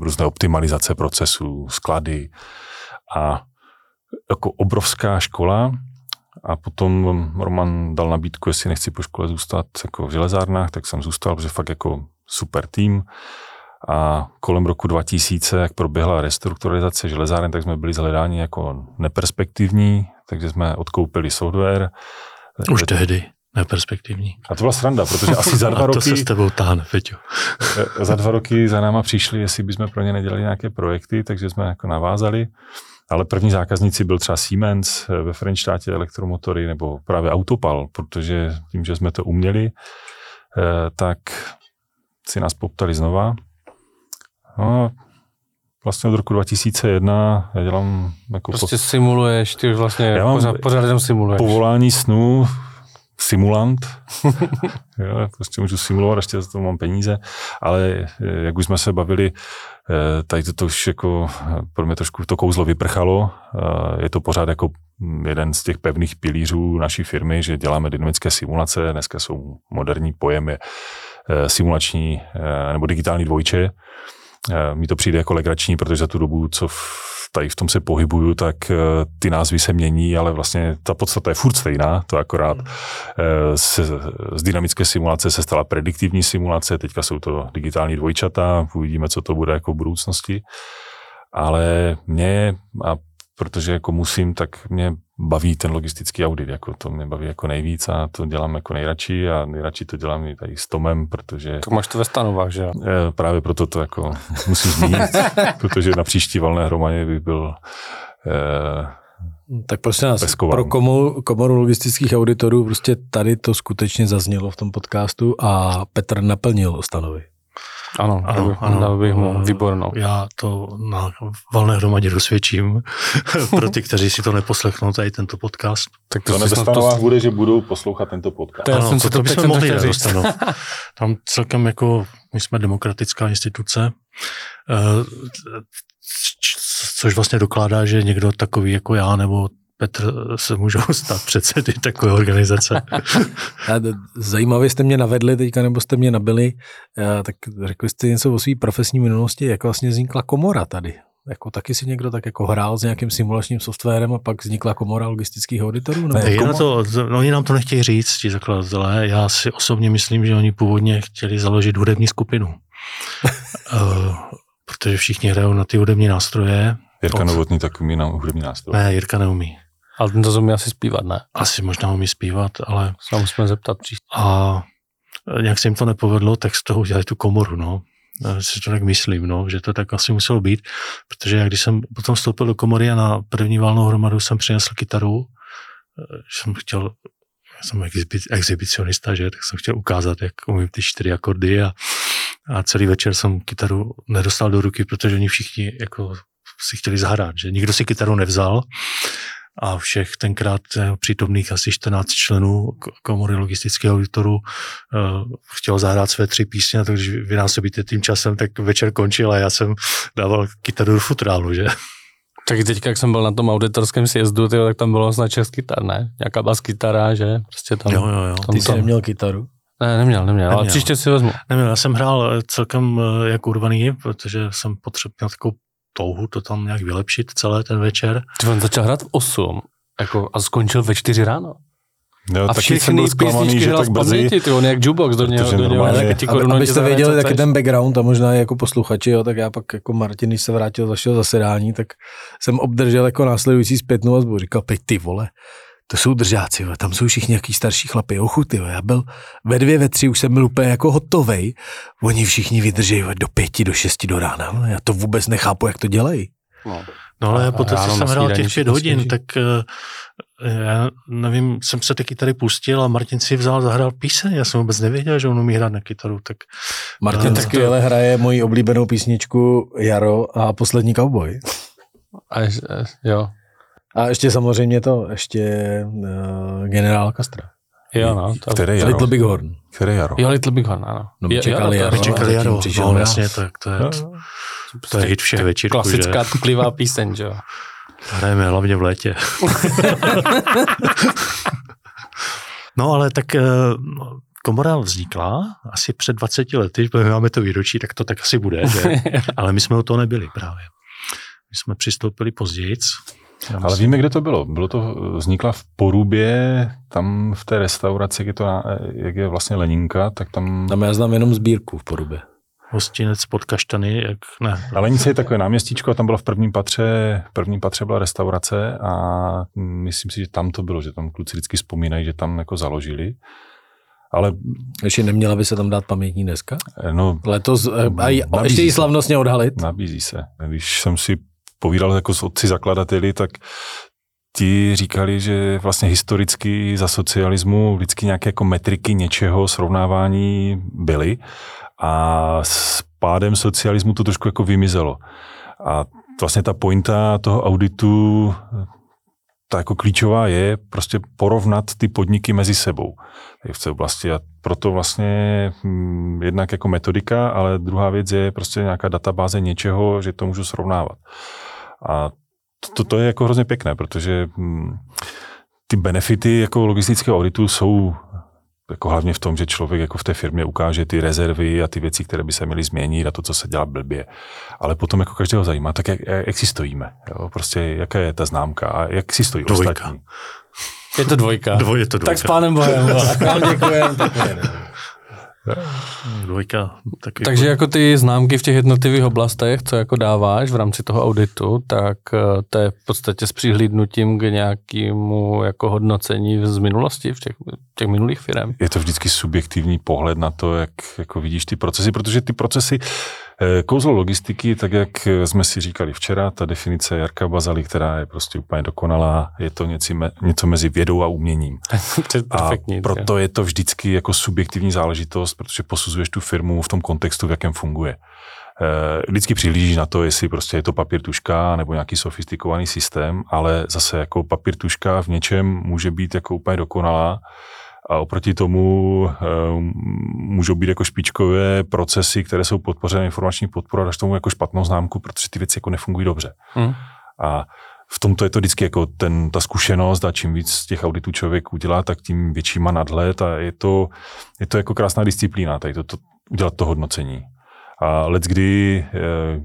různé optimalizace procesů, sklady a jako obrovská škola, a potom Roman dal nabídku, jestli nechci po škole zůstat jako v železárnách, tak jsem zůstal, protože fakt jako super tým. A kolem roku 2000, jak proběhla restrukturalizace železáren, tak jsme byli zhledáni jako neperspektivní, takže jsme odkoupili software, už tehdy neperspektivní. A to byla sranda, protože asi za dva A to roky... to se s tebou táhne, Feťo. Eh, za dva roky za náma přišli, jestli bychom pro ně nedělali nějaké projekty, takže jsme jako navázali. Ale první zákazníci byl třeba Siemens eh, ve Frenštátě elektromotory nebo právě Autopal, protože tím, že jsme to uměli, eh, tak si nás poptali znova. No, vlastně od roku 2001 já dělám jako Prostě simuluješ, ty vlastně Já mám pořád, pořád jenom simuluješ. povolání snů, simulant. jo, prostě můžu simulovat, ještě za to mám peníze, ale eh, jak už jsme se bavili, eh, tady to, to už jako eh, pro mě trošku to kouzlo vyprchalo. Je to pořád jako mm, jeden z těch pevných pilířů naší firmy, že děláme dynamické simulace. Dneska jsou moderní pojemy eh, simulační nebo digitální dvojče. Eh, Mí to přijde jako legrační, protože za tu dobu, co v, tady v tom se pohybuju, tak eh, ty názvy se mění, ale vlastně ta podstata je furt stejná, to akorát eh, z, z dynamické simulace se stala prediktivní simulace, teďka jsou to digitální dvojčata, uvidíme, co to bude jako v budoucnosti. Ale mě, a protože jako musím, tak mě baví ten logistický audit, jako to mě baví jako nejvíc a to dělám jako nejradši a nejradši to dělám i tady s Tomem, protože Tak máš to ve stanovách, že jo? Eh, Právě proto to jako musím zmínit, protože na příští valné hromadě bych byl eh, Tak prosím nás, Peskován. pro komoru, komoru logistických auditorů prostě tady to skutečně zaznělo v tom podcastu a Petr naplnil stanovy. Ano, Ano, ano, dal bych mu výbornou. Já to na valné hromadě dosvědčím pro ty, kteří si to neposlechnou, tady tento podcast. Tak to snad stanovách bude, že budou poslouchat tento podcast. To ano, jsem to, to to bychom mohli říct. Tam celkem jako, my jsme demokratická instituce, eh, což vlastně dokládá, že někdo takový jako já nebo Petr se můžou stát předsedy takové organizace. Zajímavě jste mě navedli teďka, nebo jste mě nabili, tak řekli jste něco o své profesní minulosti, jak vlastně vznikla komora tady. Jako taky si někdo tak jako hrál s nějakým simulačním softwarem a pak vznikla komora logistických auditorů? Nebo? Ne, Je komo- na to, no, oni nám to nechtějí říct, ti zakladatelé. Já si osobně myslím, že oni původně chtěli založit hudební skupinu. uh, protože všichni hrajou na ty hudební nástroje. Jirka Novotný tak umí na hudební nástroj. Ne, Jirka neumí. Ale ten to umí asi zpívat, ne? Asi možná umí zpívat, ale Se musíme zeptat příště. a nějak se jim to nepovedlo, tak z toho udělali tu komoru, no. Já si to tak myslím, no, že to tak asi muselo být, protože já když jsem potom vstoupil do komory a na první válnou hromadu jsem přinesl kytaru, eh, že jsem chtěl, já jsem exhibi, exhibicionista, že, tak jsem chtěl ukázat, jak umím ty čtyři akordy a, a celý večer jsem kytaru nedostal do ruky, protože oni všichni jako si chtěli zahrát, že nikdo si kytaru nevzal a všech tenkrát eh, přítomných asi 14 členů komory logistických auditorů uh, chtěl zahrát své tři písně, a to když vynásobíte tím časem, tak večer končil a já jsem dával kytaru do futrálu, že? Tak teďka, jak jsem byl na tom auditorském sjezdu, tyjo, tak tam bylo snad šest kytar, ne? Nějaká bas kytara, že? Prostě tam, Jo, jo, jo. tam, Ty jsi tam. neměl kytaru? Ne, neměl, neměl, ale Neměl. příště si vezmu. Nevím, já jsem hrál eh, celkem eh, jak urvaný, protože jsem potřeboval takovou touhu to tam nějak vylepšit celé ten večer. Ty on začal hrát v 8 jako, a skončil ve 4 ráno. Jo, A taky jsem všechny byl zklamaný, že tak z brzy. paměti, ty, on jak jukebox do něho, do něho nějaké ti Aby, abyste věděli taky ten background a možná jako posluchači, jo, tak já pak jako Martin, když se vrátil z vašeho zasedání, tak jsem obdržel jako následující zpětnou vazbu. Říkal, pej ty vole, to jsou držáci, vole, tam jsou všichni nějaký starší chlapy, ochuty, vole. já byl ve dvě, ve tři, už jsem byl úplně jako hotovej, oni všichni vydrží vole, do pěti, do šesti do rána, vole. já to vůbec nechápu, jak to dělají. No. No ale A- po to, a co jsem hrál těch pět hodin, skončí. tak eh, já nevím, jsem se taky tady pustil a Martin si vzal, zahrál píseň, já jsem vůbec nevěděl, že on umí hrát na kytaru, tak Martin No, no, skvěle hraje moji oblíbenou písničku Jaro a poslední cowboy. A, ještě- jo, A ještě samozřejmě to, ještě uh, generál Castra. jo, no. To, Který jaro? Little Big Horn. Který jaro? jo, Little Big Horn, ano. No, my čekali jo, Jaro. to, my je- čekali Jaro, no jasně, to, je- to, je, to je hit všech večírků, Klasická že? tklivá píseň, že jo. Hrajeme hlavně v létě. no ale tak eh, komora vznikla asi před 20 lety, protože my máme to výročí, tak to tak asi bude, že? ale my jsme o to nebyli právě. My jsme přistoupili později. Já Ale víme, kde to bylo. Bylo to, vznikla v Porubě, tam v té restauraci, jak je, to, jak je vlastně Leninka, tak tam... Tam já znám jenom sbírku v Porubě. hostinec pod kaštany, jak ne. Ale nic je takové náměstíčko a tam bylo v prvním patře, v prvním patře byla restaurace a myslím si, že tam to bylo, že tam kluci vždycky vzpomínají, že tam jako založili. Ale Ještě neměla by se tam dát pamětní deska? no, Letos, eh, a ještě ji slavnostně odhalit? nabízí se. Když jsem si povídal jako s otci zakladateli, tak ti říkali, že vlastně historicky za socialismu vždycky nějaké jako metriky něčeho, srovnávání byly a s pádem socialismu to trošku jako vymizelo. A vlastně ta pointa toho auditu, ta jako klíčová je prostě porovnat ty podniky mezi sebou v té oblasti a proto vlastně hm, jednak jako metodika, ale druhá věc je prostě nějaká databáze něčeho, že to můžu srovnávat. A to, to je jako hrozně pěkné, protože hm, ty benefity jako logistického auditu jsou jako hlavně v tom, že člověk jako v té firmě ukáže ty rezervy a ty věci, které by se měly změnit a to, co se dělá blbě. Ale potom jako každého zajímá, tak jak, jak si stojíme, jo? prostě jaká je ta známka a jak si stojí Dvojka. ostatní. Je to dvojka. Dvoj, je to dvojka. Tak s pánem Bohem. Tak vám děkujem. Tak Dvojka. Taky Takže jako ty známky v těch jednotlivých oblastech, co jako dáváš v rámci toho auditu, tak eh, to je v podstatě s přihlídnutím k nějakému jako hodnocení z minulosti v těch, těch minulých firm. Je to vždycky subjektivní pohled na to, jak jako vidíš ty procesy, protože ty procesy kouzlo logistiky, tak jak jsme si říkali včera, ta definice Jarka Bazaly, která je prostě úplně dokonalá, je to něco, něco mezi vědou a uměním. a proto je to vždycky jako subjektivní záležitost, protože posuzuješ tu firmu v tom kontextu, v jakém funguje. Eh, vždycky přihlížíš na to, jestli prostě je to papír tuška nebo nějaký sofistikovaný systém, ale zase jako papír tuška v něčem může být jako úplně dokonalá, a oproti tomu e, můžou být jako špičkové procesy, které jsou podpořené informační podporou a dáš tomu jako špatnou známku, protože ty věci jako nefungují dobře. Hmm. A v tomto je to vždycky jako ten, ta zkušenost a čím víc těch auditů člověk udělá, tak tím větší má nadhled a je to, je to jako krásná disciplína, tady to, to, udělat to hodnocení. A let kdy, eh,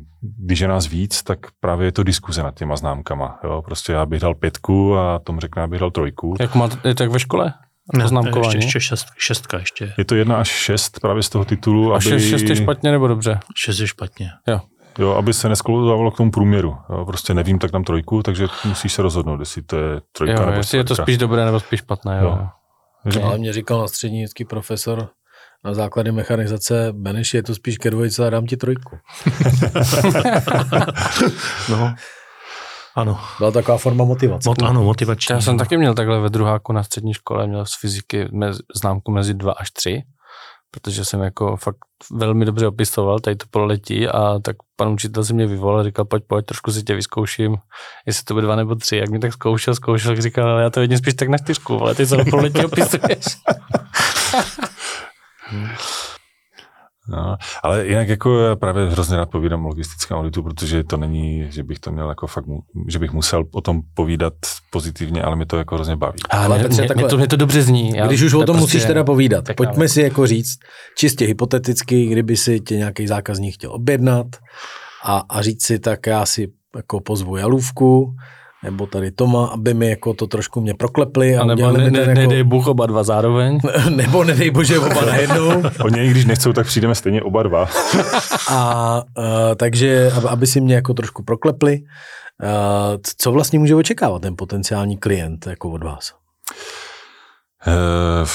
když je nás víc, tak právě je to diskuze nad těma známkama. Jo? Prostě já bych dal pětku a Tom řekne, já bych dal trojku. Jak máte, tak ve škole? Oznamkování. Ještě, ještě šest, šestka ještě. Je to jedna až šest právě z toho titulu. A aby... šest je špatně nebo dobře? Šest je špatně. Jo. Jo, aby se nesklouzávalo k tomu průměru. Jo, prostě nevím, tak tam trojku, takže musíš se rozhodnout, jestli to je trojka jo, nebo jestli je to spíš dobré nebo spíš špatné. Jo. Jo. No, ale mě říkal na střední profesor na základě mechanizace Beneš, je to spíš ke dvojice a dám ti trojku. no, ano. Byla taková forma motivace. Mot, ano, motivační. Já jsem taky měl takhle ve druháku na střední škole, měl z fyziky mez, známku mezi dva až tři, protože jsem jako fakt velmi dobře opisoval tady to pololetí a tak pan učitel si mě vyvolal a říkal, pojď, pojď, trošku si tě vyzkouším, jestli to bude dva nebo tři. Jak mi tak zkoušel, zkoušel, tak říkal, ale já to vidím spíš tak na čtyřku, ale ty se pololetí opisuješ. No, ale jinak jako já právě hrozně rád povídám o logistickém auditu, protože to není, že bych to měl jako fakt, že bych musel o tom povídat pozitivně, ale mě to jako hrozně baví. Ale mě, mě, mě, to, mě to dobře zní. Já, Když už o tom prostě musíš teda povídat, pojďme si jako říct, čistě hypoteticky, kdyby si tě nějaký zákazník chtěl objednat a, a říct si, tak já si jako pozvu jalůvku, nebo tady Toma, aby mi jako to trošku mě proklepli. A, a nebo ne, ne, jako... nedej Bůh oba dva zároveň. nebo nedej Bože oba najednou. Oni, když nechcou, tak přijdeme stejně oba dva. a uh, takže, aby si mě jako trošku proklepli, uh, co vlastně může očekávat ten potenciální klient jako od vás? Uh,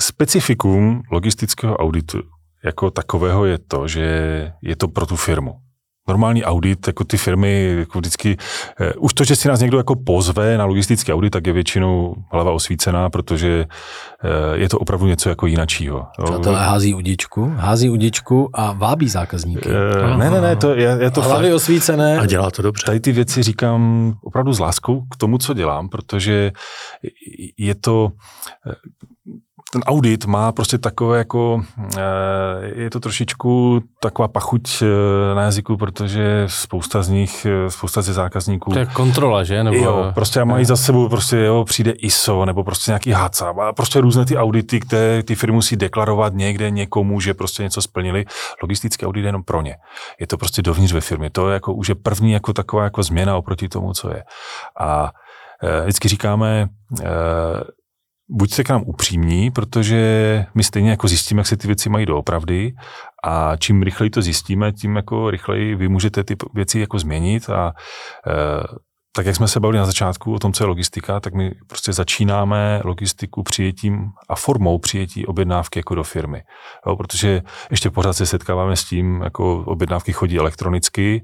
specifikum logistického auditu jako takového je to, že je to pro tu firmu normální audit, jako ty firmy, jako vždycky, eh, už to, že si nás někdo jako pozve na logistický audit, tak je většinou hlava osvícená, protože eh, je to opravdu něco jako jinačího. Přátelé hází udičku, hází udičku a vábí zákazníky. Eh, ne, ne, ne, to je, je to Hlavy fakt. osvícené. A dělá to dobře. Tady ty věci říkám opravdu s láskou k tomu, co dělám, protože je to ten audit má prostě takové jako, eh, je to trošičku taková pachuť eh, na jazyku, protože spousta z nich, eh, spousta ze zákazníků. To je kontrola, že? Nebo... Jo, prostě mají za sebou, prostě jo, přijde ISO, nebo prostě nějaký HACA, a prostě různé ty audity, které ty firmy musí deklarovat někde někomu, že prostě něco splnili. Logistický audit je jenom pro ně. Je to prostě dovnitř ve firmě. To je jako už je první jako taková jako změna oproti tomu, co je. A vždycky říkáme, buďte k nám upřímní, protože my stejně jako zjistíme, jak se ty věci mají doopravdy a čím rychleji to zjistíme, tím jako rychleji vy můžete ty věci jako změnit a e, tak jak jsme se bavili na začátku o tom, co je logistika, tak my prostě začínáme logistiku přijetím a formou přijetí objednávky jako do firmy. Jo, protože ještě pořád se setkáváme s tím, jako objednávky chodí elektronicky,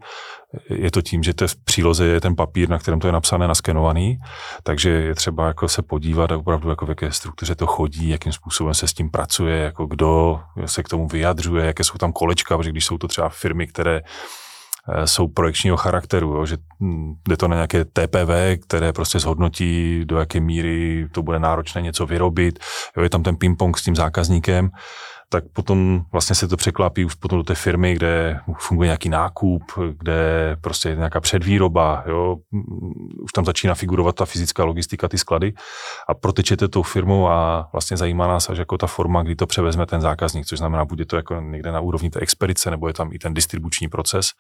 je to tím, že to v příloze je ten papír, na kterém to je napsané, naskenovaný, takže je třeba jako se podívat opravdu, jako v jaké struktuře to chodí, jakým způsobem se s tím pracuje, jako kdo se k tomu vyjadřuje, jaké jsou tam kolečka, protože když jsou to třeba firmy, které jsou projekčního charakteru, jo, že hm, jde to na nějaké TPV, které prostě zhodnotí, do jaké míry to bude náročné něco vyrobit, jo, je tam ten ping-pong s tím zákazníkem, tak potom vlastně se to překlápí už potom do té firmy, kde funguje nějaký nákup, kde prostě je nějaká předvýroba, jo, už tam začíná figurovat ta fyzická logistika, ty sklady a protečete tou firmou a vlastně zajímá nás až jako ta forma, kdy to převezme ten zákazník, což znamená, bude to jako někde na úrovni té expedice, nebo je tam i ten distribuční proces.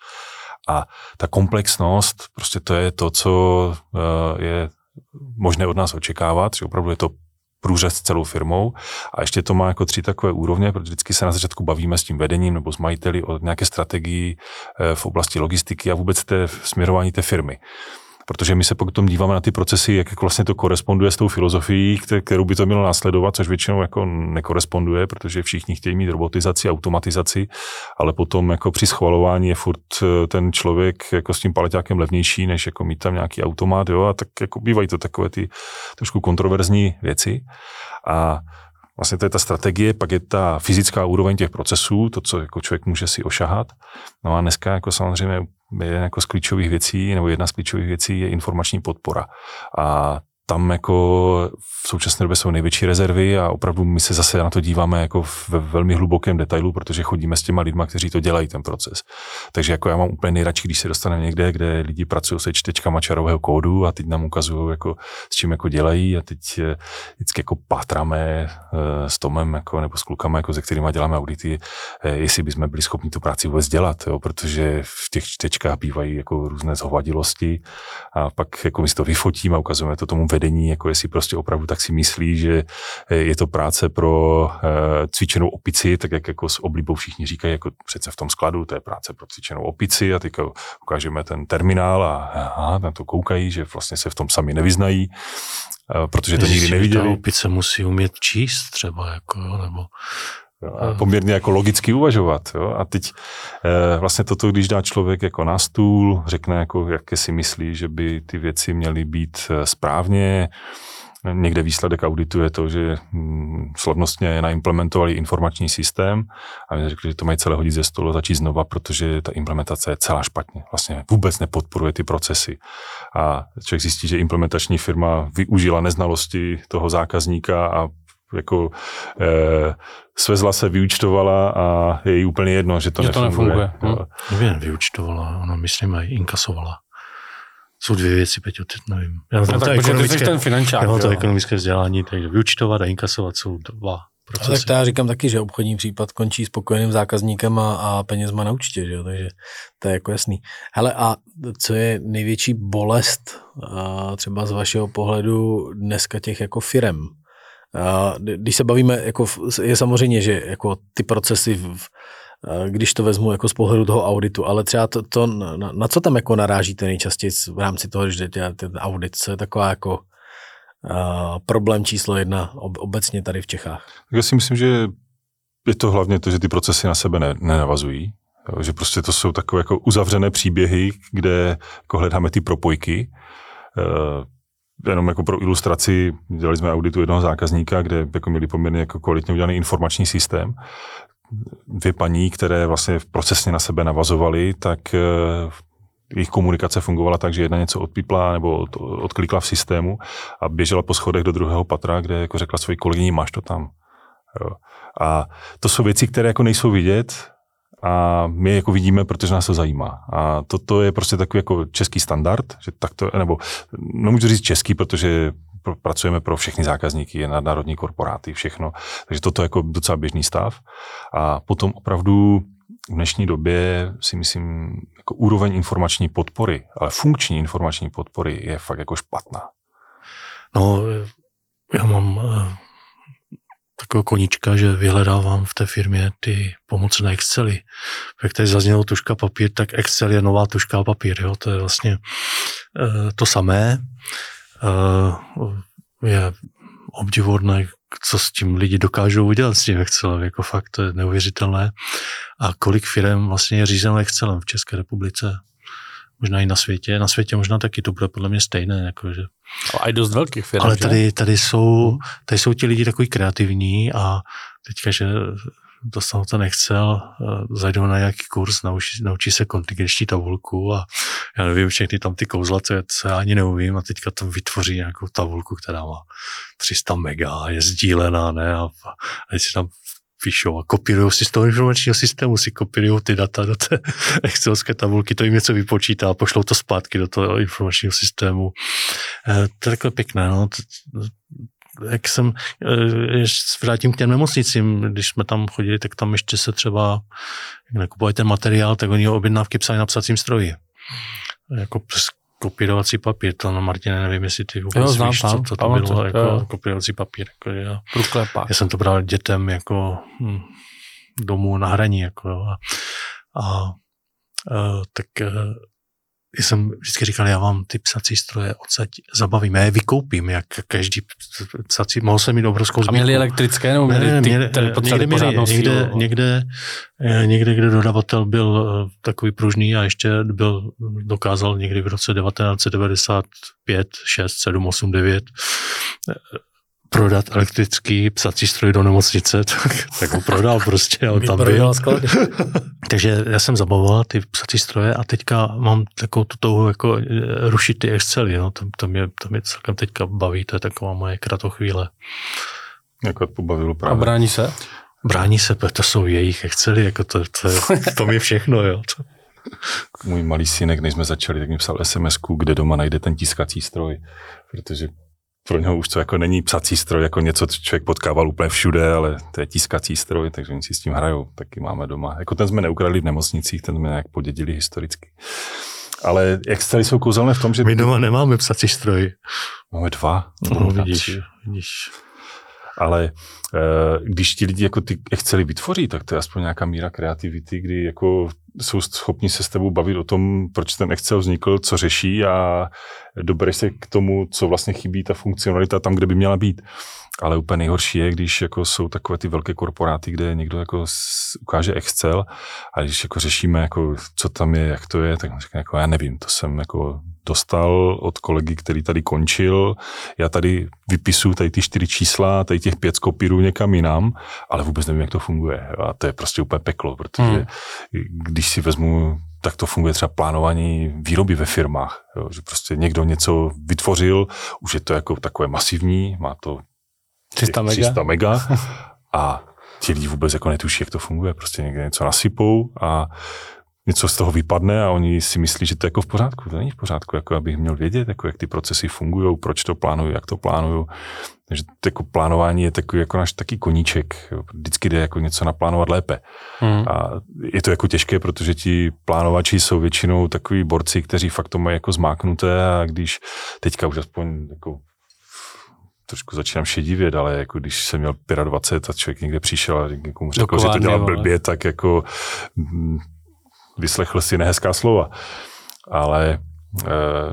A ta komplexnost, prostě to je to, co eh, je možné od nás očekávat, že opravdu je to průřez celou firmou. A ještě to má jako tři takové úrovně, protože vždycky se na začátku bavíme s tím vedením nebo s majiteli o nějaké strategii eh, v oblasti logistiky a vůbec té směrování té firmy protože my se potom díváme na ty procesy, jak vlastně to koresponduje s tou filozofií, kterou by to mělo následovat, což většinou jako nekoresponduje, protože všichni chtějí mít robotizaci, automatizaci, ale potom jako při schvalování je furt eh, ten člověk jako s tím paleťákem levnější, než jako mít tam nějaký automat, jo, a tak jako bývají to takové ty trošku kontroverzní věci. A Vlastně to je ta strategie, pak je ta fyzická úroveň těch procesů, to, co jako člověk může si ošahat. No a dneska jako samozřejmě je jako z klíčových věcí, nebo jedna z klíčových věcí je informační podpora. A tam jako v současné době jsou největší rezervy a opravdu my se zase na to díváme jako ve velmi hlubokém detailu, protože chodíme s těma lidma, kteří to dělají, ten proces. Takže jako já mám úplně nejradši, když se dostaneme někde, kde lidi pracují se čtečkama čarového kódu a teď nám ukazují, jako, s čím jako dělají a teď eh, vždycky jako pátráme eh, s Tomem jako, nebo s klukama, jako, se kterými děláme audity, eh, jestli bychom byli schopni tu práci vůbec dělat, jo, protože v těch čtečkách bývají jako různé zhovadilosti a pak jako my si to vyfotíme a ukazujeme to tomu vedení, jako jestli prostě opravdu tak si myslí, že eh, je to práce pro uh, cvičenou opici, tak jak jako s oblíbou všichni říkají, jako přece v tom skladu, to je práce pro cvičenou opici a teďka ukážeme ten terminál a aha, na to koukají, že vlastně se v tom sami nevyznají, uh, protože to nikdy neviděli. Ta opice musí umět číst třeba, jako, nebo a poměrně jako logicky uvažovat. Jo? A teď e, vlastně toto, když dá člověk jako na stůl, řekne, jako, jaké si myslí, že by ty věci měly být eh, správně, Někde výsledek auditu je to, že hm, slavnostně naimplementovali informační systém a mi řekli, že to mají celé hodit ze stolu a začít znova, protože ta implementace je celá špatně. Vlastně vůbec nepodporuje ty procesy. A člověk zjistí, že implementační firma využila neznalosti toho zákazníka a jako eh, svezla se, vyučtovala a je jí úplně jedno, že to že nefunguje. To nefunguje. Hm. Nevím, vyučtovala, ona myslím i inkasovala. Jsou dvě věci, Peťo, teď nevím. Já no, to, ekonomické, ten finančák, já mám to ekonomické vzdělání, takže vyučtovat a inkasovat jsou dva procesy. tak to já říkám taky, že obchodní případ končí spokojeným zákazníkem a, a penězma na účtě, že jo? takže to je jako jasný. Hele, a co je největší bolest a třeba z vašeho pohledu dneska těch jako firem? Když se bavíme, jako je samozřejmě, že jako ty procesy, v, když to vezmu jako z pohledu toho auditu, ale třeba to, to na, na co tam jako narážíte nejčastěji v rámci toho, že děláte ten audit, co je taková jako problém číslo jedna ob, obecně tady v Čechách? Já si myslím, že je to hlavně to, že ty procesy na sebe ne, nenavazují, že prostě to jsou takové jako uzavřené příběhy, kde jako hledáme ty propojky. Uh, jenom jako pro ilustraci, dělali jsme auditu jednoho zákazníka, kde jako měli poměrně jako kvalitně udělaný informační systém. Dvě paní, které vlastně procesně na sebe navazovaly, tak eh, jejich komunikace fungovala tak, že jedna něco odpípla nebo odklikla v systému a běžela po schodech do druhého patra, kde jako řekla svoji kolegyni, máš to tam. Jo. A to jsou věci, které jako nejsou vidět, a my jako vidíme, protože nás to zajímá. A toto je prostě takový jako český standard, že takto, nebo nemůžu říct český, protože pracujeme pro všechny zákazníky, nadnárodní korporáty, všechno. Takže toto je jako docela běžný stav. A potom opravdu v dnešní době si myslím, jako úroveň informační podpory, ale funkční informační podpory je fakt jako špatná. No, já mám eh, takového konička, že vyhledávám v té firmě ty pomocné Excely. Jak tady zaznělo tuška papír, tak Excel je nová tuška papír. Jo? To je vlastně to samé. Je obdivodné, co s tím lidi dokážou udělat s tím Excelem, jako fakt to je neuvěřitelné. A kolik firm vlastně je řízeno Excelem v České republice možná i na světě. Na světě možná taky to bude podle mě stejné. Jako, že... A i dost velkých firm. Ale tady, tady, jsou, tady jsou ti lidi takový kreativní a teďka, že dostanou ten Excel, zajdou na nějaký kurz, naučí, naučí se kontingenční tabulku a já nevím všechny tam ty kouzla, co, co já ani neumím a teďka tam vytvoří nějakou tabulku, která má 300 mega a je sdílená, ne, a, a teď si tam píšou a kopírují si z toho informačního systému, si kopírují ty data do té excelské tabulky, to jim něco vypočítá, pošlou to zpátky do toho informačního systému. E, to je takové pěkné, no. Jak jsem, e, vrátím k těm nemocnicím, když jsme tam chodili, tak tam ještě se třeba, jak nakupovali ten materiál, tak oni objednávky psali na psacím stroji. Jako kopírovací papír, to na Martine nevím, jestli ty vůbec jo, znám, víš, co, co to bylo, jako jo. kopírovací papír. Jako, já, já jsem to bral dětem jako hm, domů na hraní, jako, jo, a, a, a tak jsem vždycky říkal, já vám ty psací stroje odsaď zabavím, já je vykoupím, jak každý psací, mohl jsem mít obrovskou zbytku. A měli elektrické, nebo měli ne, ty, měli, někde, měli, někde, někde, eh, někde, kde dodavatel byl eh, takový pružný a ještě byl, dokázal někdy v roce 1995, 6, 7, 8, 9 prodat elektrický psací stroj do nemocnice, tak, tak ho prodal prostě. On tam byl. Takže já jsem zabavoval ty psací stroje a teďka mám takovou tu touhu jako eh, rušit ty Excely. No. To, to, mě, to mě celkem teďka baví, to je taková moje kratochvíle. Jako pobavilo právě. A brání se? Brání se, to jsou jejich Excely, jako to, to, to je všechno. Jo. To. Můj malý synek, než jsme začali, tak mi psal sms kde doma najde ten tiskací stroj, protože pro něho už to jako není psací stroj, jako něco, co člověk potkával úplně všude, ale to je tiskací stroj, takže oni si s tím hrajou, taky máme doma. Jako ten jsme neukradli v nemocnicích, ten jsme nějak podědili historicky. Ale Excely jsou kouzelné v tom, že... My doma nemáme psací stroj. Máme dva. No, vidíš, vidíš ale eh, když ti lidi jako ty Excely vytvoří, tak to je aspoň nějaká míra kreativity, kdy jako jsou schopni se s tebou bavit o tom, proč ten Excel vznikl, co řeší a dobereš se k tomu, co vlastně chybí ta funkcionalita tam, kde by měla být. Ale úplně nejhorší je, když jako jsou takové ty velké korporáty, kde někdo jako ukáže Excel a když jako řešíme, jako, co tam je, jak to je, tak řekne, jako já nevím, to jsem jako dostal od kolegy, který tady končil. Já tady vypisuju tady ty čtyři čísla, tady těch pět skopíruju někam jinam, ale vůbec nevím, jak to funguje. A to je prostě úplně peklo, protože hmm. když si vezmu tak to funguje třeba plánování výroby ve firmách. Jo, že prostě někdo něco vytvořil, už je to jako takové masivní, má to 300 mega, 300 mega a ti lidi vůbec jako netuší, jak to funguje. Prostě někde něco nasypou a něco z toho vypadne a oni si myslí, že to je jako v pořádku. To není v pořádku, jako abych měl vědět, jako jak ty procesy fungují, proč to plánuju, jak to plánuju. Takže jako plánování je takový jako náš taký koníček. Vždycky jde jako něco naplánovat lépe. Hmm. A je to jako těžké, protože ti plánovači jsou většinou takový borci, kteří fakt to mají jako zmáknuté a když teďka už aspoň jako trošku začínám šedivět, ale jako když jsem měl 25 a člověk někde přišel a někomu řekl, že to dělá blbě, tak jako mm, vyslechl si nehezká slova. Ale... Uh,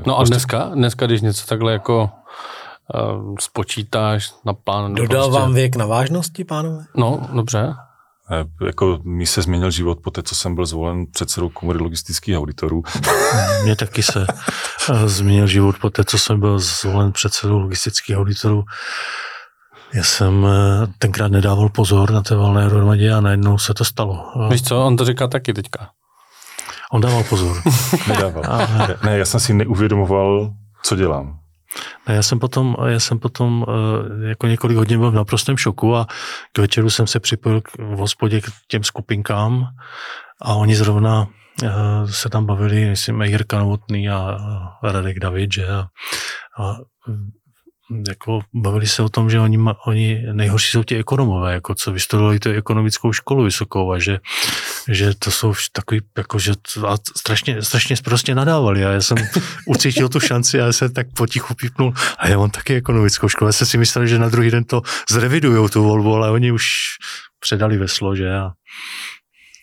no a prostě... dneska, dneska, když něco takhle jako uh, spočítáš na plán... Dodal prostě... vám věk na vážnosti, pánové? No, dobře. Eh, jako mi se změnil život po té, co jsem byl zvolen předsedou komory logistických auditorů. Mně taky se změnil život po té, co jsem byl zvolen předsedou logistických auditorů. Já jsem tenkrát nedával pozor na té valné hromadě a najednou se to stalo. Víš co, on to říká taky teďka. On dával pozor. Nedával. ne, já jsem si neuvědomoval, co dělám. Ne, já jsem potom, já jsem potom eh, jako několik hodin byl v naprostém šoku a k večeru jsem se připojil v hospodě k těm skupinkám a oni zrovna eh, se tam bavili, myslím, Jirka Novotný a Radek David, že a, a jako bavili se o tom, že oni, oni nejhorší jsou ti ekonomové, jako co vystudovali tu ekonomickou školu vysokou a že, že to jsou takový, jako že a strašně, strašně prostě nadávali a já jsem ucítil tu šanci a já jsem tak potichu pípnul a já mám taky ekonomickou školu. Já jsem si myslel, že na druhý den to zrevidujou tu volbu, ale oni už předali veslo, že a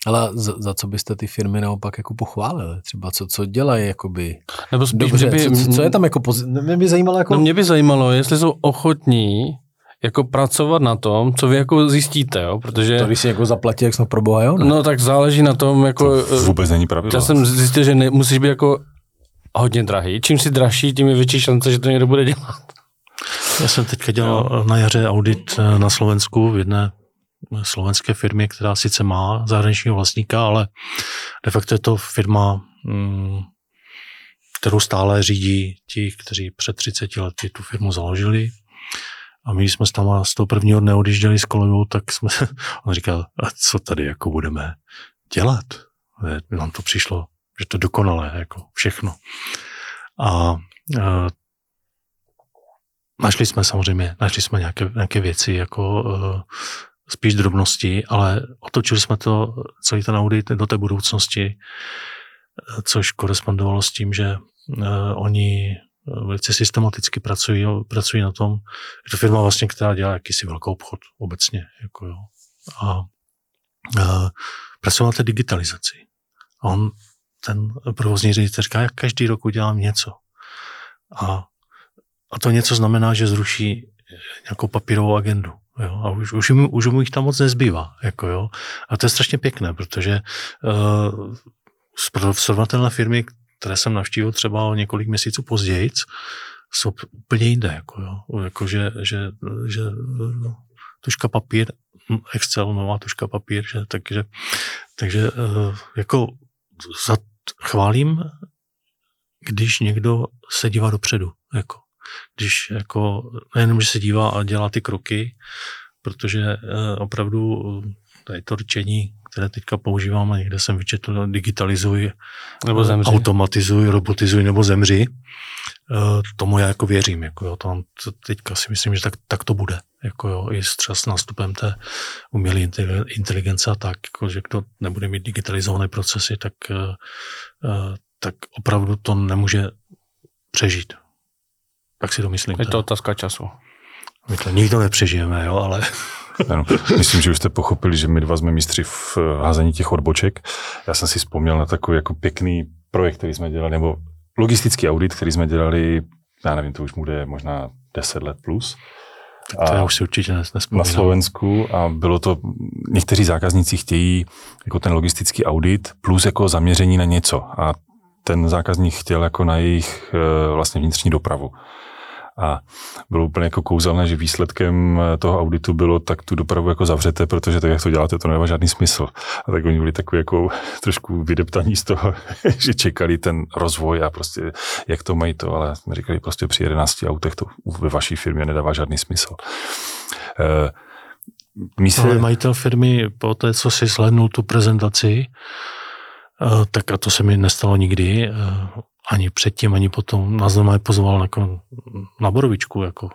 Ale za, za co byste ty firmy naopak jako pochválili? Třeba co, co dělají, jakoby... Nebo spíš Dobře, mě by, co, co, je tam jako... Pozi- mě by zajímalo jako... No mě by zajímalo, jestli jsou ochotní jako pracovat na tom, co vy jako zjistíte, jo? protože... To, když si jako zaplatí, jak jsme pro boha, jo? Ne? No tak záleží na tom, jako... To vůbec není pravidlo. Já jsem zjistil, že ne, musíš být jako hodně drahý. Čím si dražší, tím je větší šance, že to někdo bude dělat. Já jsem teďka dělal na jaře audit eh, na Slovensku v jedné slovenské firmě, která sice má zahraničního vlastníka, ale de facto je to firma, mm, kterou stále řídí ti, kteří před 30 lety tu firmu založili. A my jsme tam z toho prvního dne odjížděli s kolegou, tak jsme, on říkal, a co tady jako budeme dělat? Nám to přišlo, že to dokonalé, jako všechno. A, a našli jsme samozřejmě, našli jsme nějaké, nějaké věci, jako uh, spíš drobnosti, ale otočili jsme to, celý ten audit do té budoucnosti, což korespondovalo s tím, že uh, oni velice systematicky pracují, pracují na tom. Je to firma vlastně, která dělá jakýsi velký obchod obecně. Jako jo. A, a pracují na té digitalizaci. A on, ten provozní ředitel říká, jak každý rok udělám něco. A, a to něco znamená, že zruší nějakou papírovou agendu. Jo? A už, už, mu, už mu jich tam moc nezbývá. Jako jo? A to je strašně pěkné, protože uh, srovnatelné firmy, které jsem navštívil třeba o několik měsíců později, jsou úplně jinde. Jako, jo. jako že, že, že no, tuška papír, Excel, nová tuška papír, že, takže, takže jako za, chválím, když někdo se dívá dopředu. Jako, když jako, nejenom, že se dívá a dělá ty kroky, protože opravdu tady to rčení, které teďka používám a někde jsem vyčetl, digitalizuj, nebo zemři. automatizuj, robotizuj nebo zemři. Tomu já jako věřím. Jako jo, to teďka si myslím, že tak, tak to bude. Jako jo, I s třeba s nástupem té umělé inteligence a tak, jako, že kdo nebude mít digitalizované procesy, tak, tak opravdu to nemůže přežít. Tak si to myslím. Je to otázka času. My to nikdo nepřežijeme, jo, ale... Ano, myslím, že už jste pochopili, že my dva jsme mistři v házení těch odboček. Já jsem si vzpomněl na takový jako pěkný projekt, který jsme dělali, nebo logistický audit, který jsme dělali, já nevím, to už bude možná 10 let plus. Tak to já už si určitě nespomínám. Na Slovensku a bylo to, někteří zákazníci chtějí jako ten logistický audit plus jako zaměření na něco a ten zákazník chtěl jako na jejich vlastně vnitřní dopravu. A bylo úplně jako kouzelné, že výsledkem toho auditu bylo, tak tu dopravu jako zavřete, protože tak, jak to děláte, to nemá žádný smysl. A tak oni byli takový jako trošku vydeptaní z toho, že čekali ten rozvoj a prostě jak to mají to, ale jsme říkali prostě při 11 autech to ve vaší firmě nedává žádný smysl. Uh, se... Ale majitel firmy po té, co si slednul tu prezentaci, tak a to se mi nestalo nikdy, ani předtím, ani potom nás doma pozval jako na borovičku, jako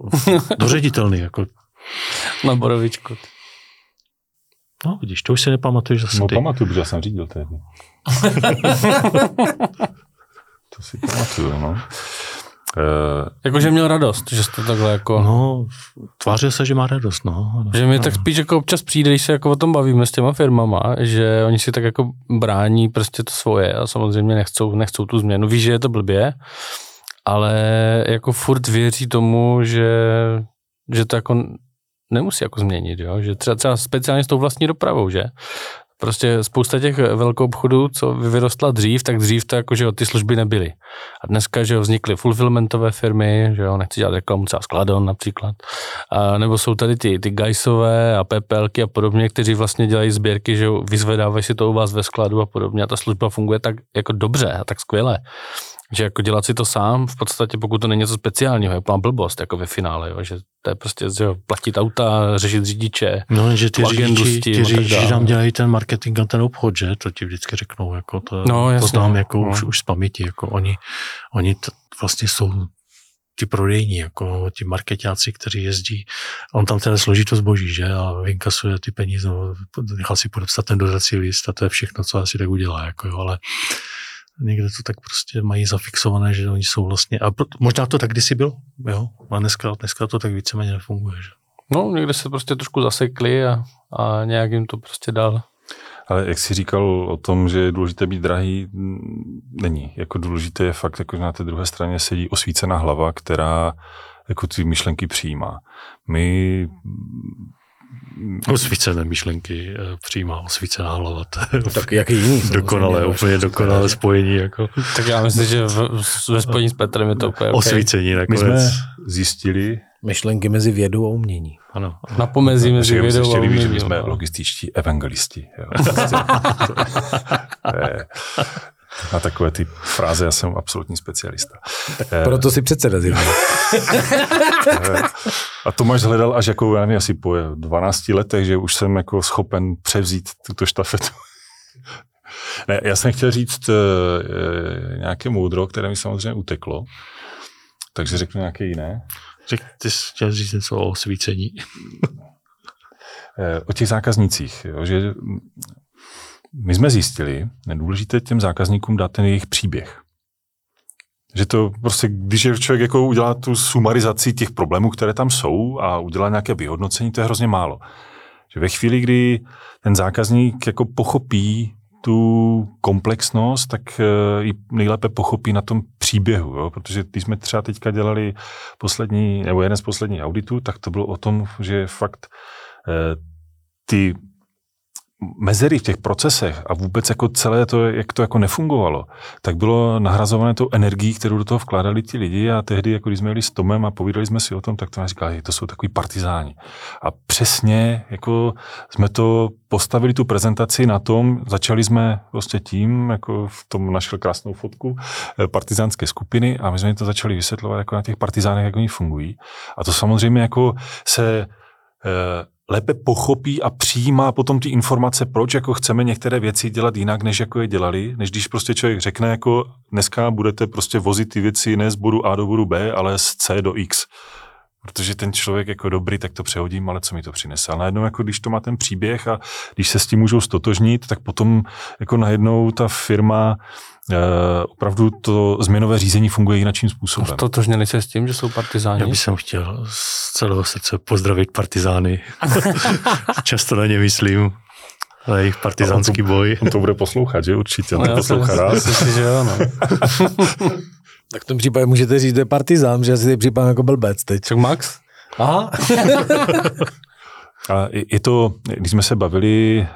do ředitelný, jako. Na borovičku. No, vidíš, to už si nepamatuješ zase No, ty. pamatuju, protože já jsem řídil tehdy. to si pamatuju, no. Uh, Jakože měl radost, že jste takhle jako... No, tvářil se, že má radost, no. Že mi tak spíš jako občas přijde, když se jako o tom bavíme s těma firmama, že oni si tak jako brání prostě to svoje a samozřejmě nechcou, nechcou tu změnu. Víš, že je to blbě, ale jako furt věří tomu, že, že to jako nemusí jako změnit, jo? že třeba, třeba speciálně s tou vlastní dopravou, že prostě spousta těch velkou obchodů, co vyrostla dřív, tak dřív to jako, že jo, ty služby nebyly. A dneska, že jo, vznikly fulfillmentové firmy, že jo, nechci dělat reklamu, třeba Skladon například, a, nebo jsou tady ty, ty Gajsové a PPLky a podobně, kteří vlastně dělají sběrky, že jo, vyzvedávají si to u vás ve skladu a podobně a ta služba funguje tak jako dobře a tak skvěle. Že jako dělat si to sám, v podstatě pokud to není něco speciálního, je plná blbost jako ve finále, jo, že to je prostě že jo, platit auta, řešit řidiče, No, že ty řidiči, ty řidiči tam dělají ten marketing a ten obchod, že? To ti vždycky řeknou, jako to, no, jasně, to znám jako no. už, už z paměti, jako oni, oni t, vlastně jsou ti prodejní, jako ti marketáci, kteří jezdí, on tam teda složí to zboží, že, a vynkasuje ty peníze, no, nechal si podepsat ten dodací list a to je všechno, co asi tak udělá, jako jo, ale někde to tak prostě mají zafixované, že oni jsou vlastně, a pro, možná to tak kdysi bylo, jo, a dneska, dneska to tak víceméně nefunguje, že. No, někde se prostě trošku zasekli a, a nějak jim to prostě dál Ale jak jsi říkal o tom, že je důležité být drahý, mm, není. Jako důležité je fakt, jako že na té druhé straně sedí osvícená hlava, která jako ty myšlenky přijímá. My Osvícené myšlenky eh, přijímá osvícená hlava. To je Tak jaký jiný? dokonalé, no. úplně dokonalé spojení. Jako Tak já myslím, že v, ve spojení s Petrem je to úplně okay. osvícení My nakonec. jsme zjistili, Myšlenky mezi vědou a umění. Ano. Na pomezí mezi vědou a ví, že my jsme logističtí evangelisti. Jo. To je- Na takové ty fráze já jsem absolutní specialista. Eh, Proto si předseda zjevně. A Tomáš hledal až jako, já nevím, asi po 12 letech, že už jsem jako schopen převzít tuto štafetu. Ne, já jsem chtěl říct e, nějaké moudro, které mi samozřejmě uteklo, takže řeknu nějaké jiné. Řek, ty jsi chtěl říct něco o osvícení. E, o těch zákaznících, jo, že my jsme zjistili, je důležité těm zákazníkům dát ten jejich příběh. Že to prostě, když je člověk jako udělá tu sumarizaci těch problémů, které tam jsou a udělá nějaké vyhodnocení, to je hrozně málo. Že ve chvíli, kdy ten zákazník jako pochopí tu komplexnost, tak ji nejlépe pochopí na tom příběhu, jo? protože když jsme třeba teďka dělali poslední, nebo jeden z posledních auditů, tak to bylo o tom, že fakt eh, ty mezery v těch procesech a vůbec jako celé to, jak to jako nefungovalo, tak bylo nahrazované tou energií, kterou do toho vkládali ti lidi a tehdy, jako když jsme jeli s Tomem a povídali jsme si o tom, tak to nás říkali, to jsou takový partizáni. A přesně jako jsme to postavili tu prezentaci na tom, začali jsme prostě tím, jako v tom našel krásnou fotku eh, partizánské skupiny a my jsme to začali vysvětlovat jako na těch partizánech, jak oni fungují. A to samozřejmě jako se eh, lépe pochopí a přijímá potom ty informace, proč jako chceme některé věci dělat jinak, než jako je dělali, než když prostě člověk řekne jako dneska budete prostě vozit ty věci ne z bodu A do bodu B, ale z C do X. Protože ten člověk jako dobrý, tak to přehodím, ale co mi to přinese. Ale najednou, jako když to má ten příběh a když se s tím můžou stotožnit, tak potom jako najednou ta firma eh, opravdu to změnové řízení funguje jinakým způsobem. Totožněli se s tím, že jsou partizáni? Já bych jsem chtěl z celého srdce pozdravit partizány. Často na ně myslím. Na jejich partizánský boj. On to bude poslouchat, že určitě. On to já poslouchá rád. myslím si, že jo, no. Tak v tom případě můžete říct, že je partizán, že si připadám jako blbec teď. Tak Max? Aha. A je to, když jsme se bavili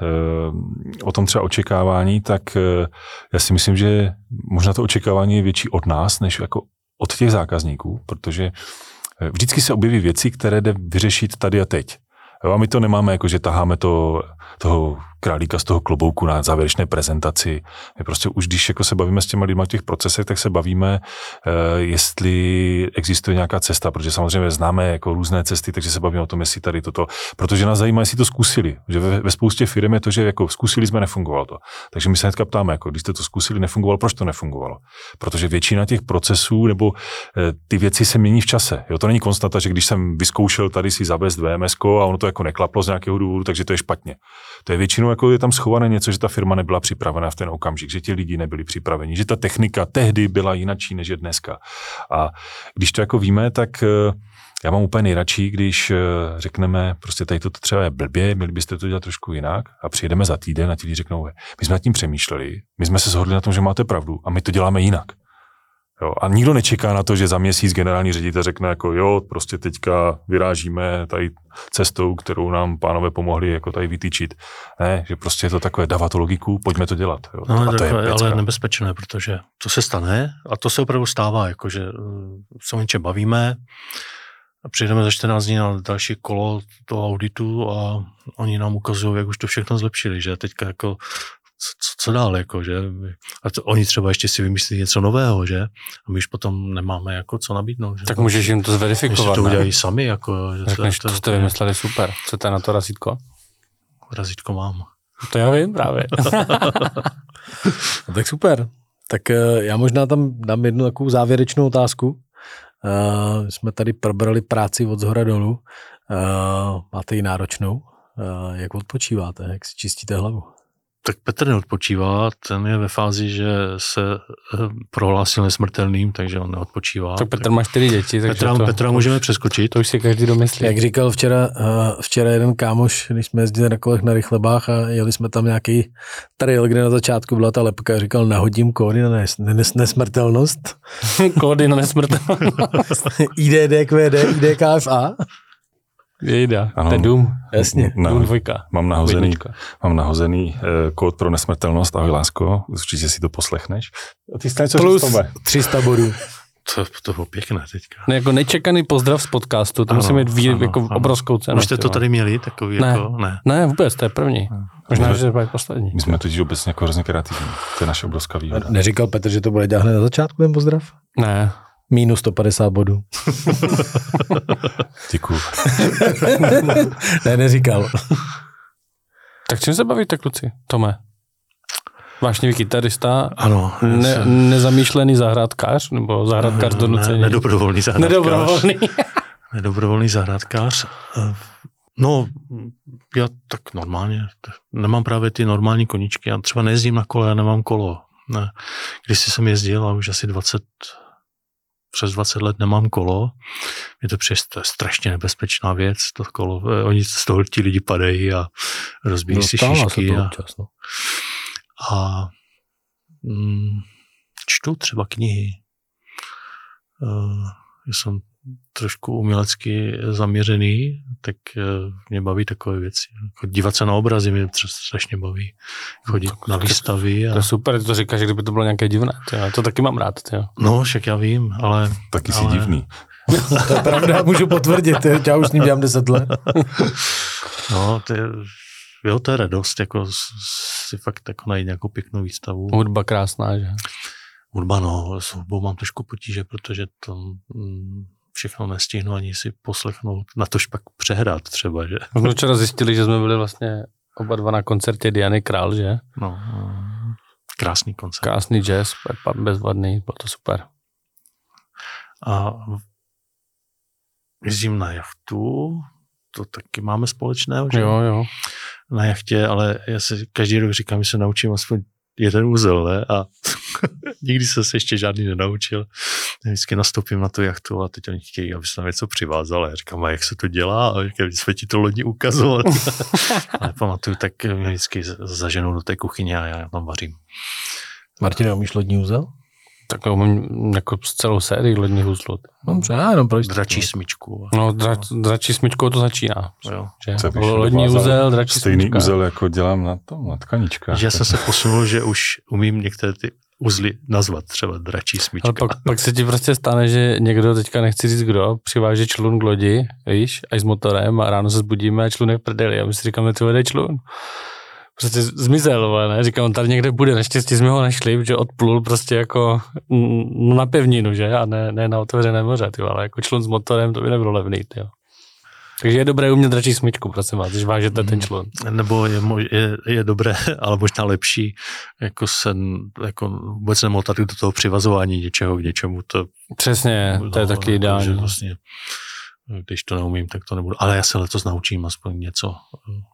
uh, o tom třeba očekávání, tak uh, já si myslím, že možná to očekávání je větší od nás, než jako od těch zákazníků, protože eh, vždycky se objeví věci, které jde vyřešit tady a teď. Jo, a my to nemáme jako, že taháme to, toho králíka z toho klobouku na závěrečné prezentaci. My prostě už když jako se bavíme s těma lidmi v těch procesech, tak se bavíme, eh, jestli existuje nějaká cesta, protože samozřejmě známe jako různé cesty, takže se bavíme o tom, jestli tady toto, protože nás zajímá, jestli to zkusili. Že ve, ve spoustě firm je to, že jako zkusili jsme, nefungovalo to. Takže my se hnedka ptáme, jako když jste to zkusili, nefungovalo, proč to nefungovalo? Protože většina těch procesů nebo eh, ty věci se mění v čase. Jo, to není konstata, že když jsem vyzkoušel tady si zavést VMS a ono to jako neklaplo z nějakého důvodu, takže to je špatně. To je většinou jako je tam schované něco, že ta firma nebyla připravena v ten okamžik, že ti lidi nebyli připraveni, že ta technika tehdy byla jinačí než je dneska. A když to jako víme, tak eh, já mám úplně nejradši, když eh, řekneme, prostě tady to třeba je blbě, měli byste to dělat trošku jinak a přijedeme za týden a ti lidi řeknou, my jsme nad tím přemýšleli, my jsme se shodli na tom, že máte pravdu a my to děláme jinak. Jo, a nikdo nečeká na to, že za měsíc generální ředitel řekne jako jo, prostě teďka vyrážíme tady cestou, kterou nám pánové pomohli jako tady vytýčit. Ne, že prostě je to takové, dává to logiku, pojďme to dělat. Jo. No, a to takhle, je ale pecka. nebezpečné, protože to se stane a to se opravdu stává, jakože eh, se o něčem bavíme a přijdeme za 14 dní na další kolo toho auditu a oni nám ukazují, jak už to všechno zlepšili, že teďka jako co, co dál, jako, že? A to, oni třeba ještě si vymyslí něco nového, že? A my už potom nemáme jako co nabídnout. Že? Tak můžeš jim to zverifikovat, to ne? udělají sami, jako, že Řekneš, to jste vymysleli super. Chcete na to razítko? razítko mám. To já vím právě. No, tak super. Tak eh, já možná tam dám jednu takovou závěrečnou otázku. Uh, jsme tady probrali práci od zhora dolů. Uh, máte ji náročnou. Uh, jak odpočíváte? Jak si čistíte hlavu? Tak Petr neodpočívá, ten je ve fázi, že se eh, prohlásil nesmrtelným, takže on neodpočívá. Tak Petr má čtyři děti, takže Petra, to, Petra můžeme přeskočit. to už si každý domyslí. Jak říkal včera, uh, včera jeden kámoš, když jsme jezdili na kolech na rychlebách a jeli jsme tam nějaký trail, kde na začátku byla ta lepka, říkal, nahodím kódy na nes, nes, nesmrtelnost. Kódy na nesmrtelnost. IDD, QD, IDKFA. Jejda, Ano. je Doom. Jasně. Na, Doom dvojka. mám nahozený, mám nahozený eh, kód pro nesmrtelnost. Ahoj, lásko, určitě si to poslechneš. A ty jsi něco Plus říct, Tome? 300 bodů. To, to bylo pěkné teďka. Ne, jako nečekaný pozdrav z podcastu, to Ano, musí mít vý, ano, jako ano. obrovskou cenu. Už jste to tady měli, takový Ne. jako, ne. Ne, vůbec, to je první. Možná, Ne. že to je poslední. My jsme totiž obecně jako hrozně kreativní. To je naše obrovská výhoda. Neříkal Petr, že to bude dělat na začátku, ten pozdrav? Ne, Minus 150 bodů. Děkuju. ne, neříkal. tak čím se bavíte, kluci? Tome? Vášnivý kytarista, Ano. ne, jsem- nezamýšlený zahrádkář, nebo zahrádkář do nucení? Ne, nedobrovolný zahrádkář. Nedobrovolný. Nedobrovolný zahrádkář. No, já tak normálně, nemám právě ty normální koníčky. Já třeba nejezdím na kole, já nemám kolo. Ne. Když jsem jezdil a už asi 20, přes 20 let nemám kolo, je to přes strašně nebezpečná věc, to kolo. Eh, Oni z toho ti lidi padají a rozbíjí si stává se šišky. to A, občas, no. a mm, čtu třeba knihy. Uh, já jsem trošku umělecky zaměřený, tak uh, mě baví takové věci. Jako dívat se na obrazy mě strašně baví. Chodit Tak- na výstavy. To A, je super, ty to říkáš, že kdyby to bylo nějaké divné. Tyjo. Já to taky mám rád. Tyjo. no, však já vím, ale Taky jsi Ale- divný. To je pravda, můžu potvrdit, já už s ním dělám 10 let. no, to je, jo, to je radost, jako si fakt jako najít nějakou pěknou výstavu. Hudba krásná, že? Hudba, no, s hudbou mám trošku potíže, protože to mm, všechno nestihnu ani si poslechnout, na tož pak přehrát třeba, že? Jsme včera zjistili, že jsme byli vlastně oba dva na koncertě Diany Král, že? No, mm, krásný koncert. Krásný jazz, bezvadný, bylo to super. A jezdím na jachtu, to taky máme společného, že? Jo, jo. Na jachtě, ale já si každý rok říkám, že se naučím aspoň jeden úzel, ne? A nikdy jsem se ještě žádný nenaučil. Vždycky nastoupím na tu jachtu a teď oni chtějí, aby se tam něco přivázal. A já říkám, a jak se to dělá? A říkám, jsme ti to lodi ukazovat. ale pamatuju, tak mě vždycky zaženou do té kuchyně a já tam vařím. Martin, umíš lodní úzel? Tak umím jako z celou sérii lodních uzlů. Dobře, já jenom pro jistotu. Dračí smyčku. No, dra, dračí smyčkou to začíná. Jo. Že? Co Lodní dokázal úzel, dračí Stejný smyčka. úzel, jako dělám na tom, na tkaničkách. Že já jsem se posunul, že už umím některé ty uzly nazvat, třeba dračí smyčka. Ale pak, pak se ti prostě stane, že někdo, teďka nechci říct kdo, přiváže člun k lodi, víš, až s motorem a ráno se zbudíme a člun je v prdeli. A my si říkáme, ty vede člun. Prostě zmizel, ne? Říkám, on tady někde bude, naštěstí jsme ho našli, že odplul prostě jako mm, na pevninu, že? A ne, ne na otevřené moře, ty, ale jako člun s motorem, to by nebylo levný, ty. Takže je dobré umět dračí smyčku, prosím vás, když vážete ten člun. Nebo je, je, je dobré, ale možná lepší, jako se jako vůbec nemotat do toho přivazování něčeho k něčemu. To, Přesně, to je no, taky Že ideální. vlastně, když to neumím, tak to nebudu. Ale já se letos naučím aspoň něco.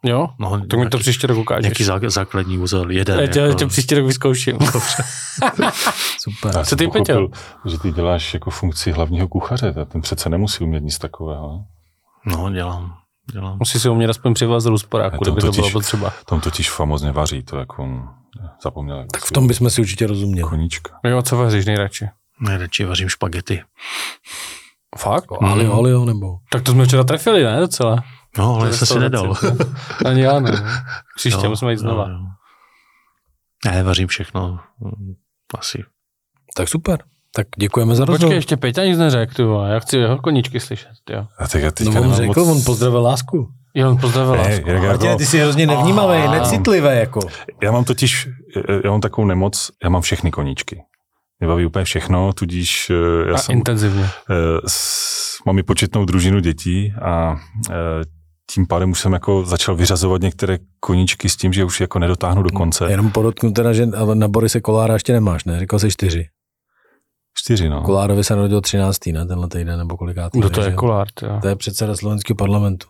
Jo? No, Tak mi to nějaký- příště rok ukážeš. Nějaký zá, základní úzel, jeden. Já tě, jako, tě příští rok vyzkouším. Super. Já Co ty, pochopil, že ty děláš jako funkci hlavního kuchaře, a ten přece nemusí umět nic takového. No, dělám. dělám. Musí si umět aspoň přivázat do sporáku, to kdyby to totiž- bylo potřeba. Tom totiž famozně vaří, to jako on zapomněl. jak Tak v si- tom bychom si určitě rozuměli. Koníčka. Jo, co vaříš nejradši? Nejradši vařím špagety. Fakt? Alio, alio, nebo? Tak to jsme včera trefili, ne? Docela. No, ale To jsem si nedal. Ani já ne. Příště Jo, musíme jít znova. jo, jo. Ne, vařím všechno. Mm, Asi. Tak super. Tak děkujeme za Počkej, rozhovor. ještě Peťa nic neřekl, ty vole. Já chci jeho koníčky slyšet, jo. A teď, já teďka No on nemám řekl, moc... on pozdravil lásku. Jo, on pozdravil Ne, lásku. jak já, Martin, to, ty jsi hrozně nevnímavý, necitlivý jako. já mám totiž, já mám takovou nemoc, já mám všechny koníčky. Mě baví úplně všechno, tudíž eh, já A jsem, intenzivně. eh, s, mám i početnou družinu dětí a eh, tím pádem už jsem jako začal vyřazovat některé koníčky s tím, že už jako nedotáhnu do konce. Jenom podotknu teda, že na Borise Kolára ještě nemáš, ne? Říkal jsi čtyři. Čtyři, no. Kolárovi se narodil 13. ne? Tenhle týden nebo kolikátý. Kdo to ne, je? Kolár, jo. To je předseda slovenského parlamentu.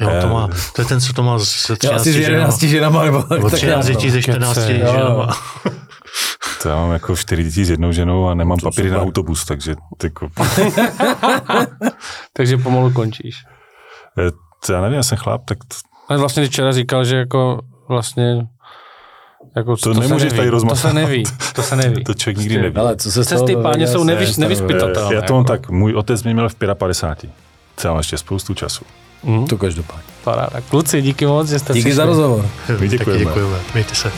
Jo, to, má, to je ten, co to má se Jo, 13 asi s 11 ženama. nebo tak 13 nějak, dětí no. ze 14 Kece, jo. ženama. To já mám jako čtyři děti s jednou ženou a nemám To papíry na super. autobus, takže jako, Takže pomalu končíš. eh, to já nevím, já jsem chlap, tak to, Ale vlastně ty včera říkal, že jako vlastně jako To se nemůžeš neví. tady To rozmazat. se neví, to se neví. to člověk nikdy neví. Ale co se Cesty stalo, páně já jsou nestanu. nevyspytatelné. Já to mám jako. tak, můj otec mě měl v 55. Co já mám ještě spoustu času. Mhm. To každopádně. Paráda. Kluci, díky moc, že jste Díky přišli. za rozhovor. My Taky děkujeme. děkujeme. Mějte se.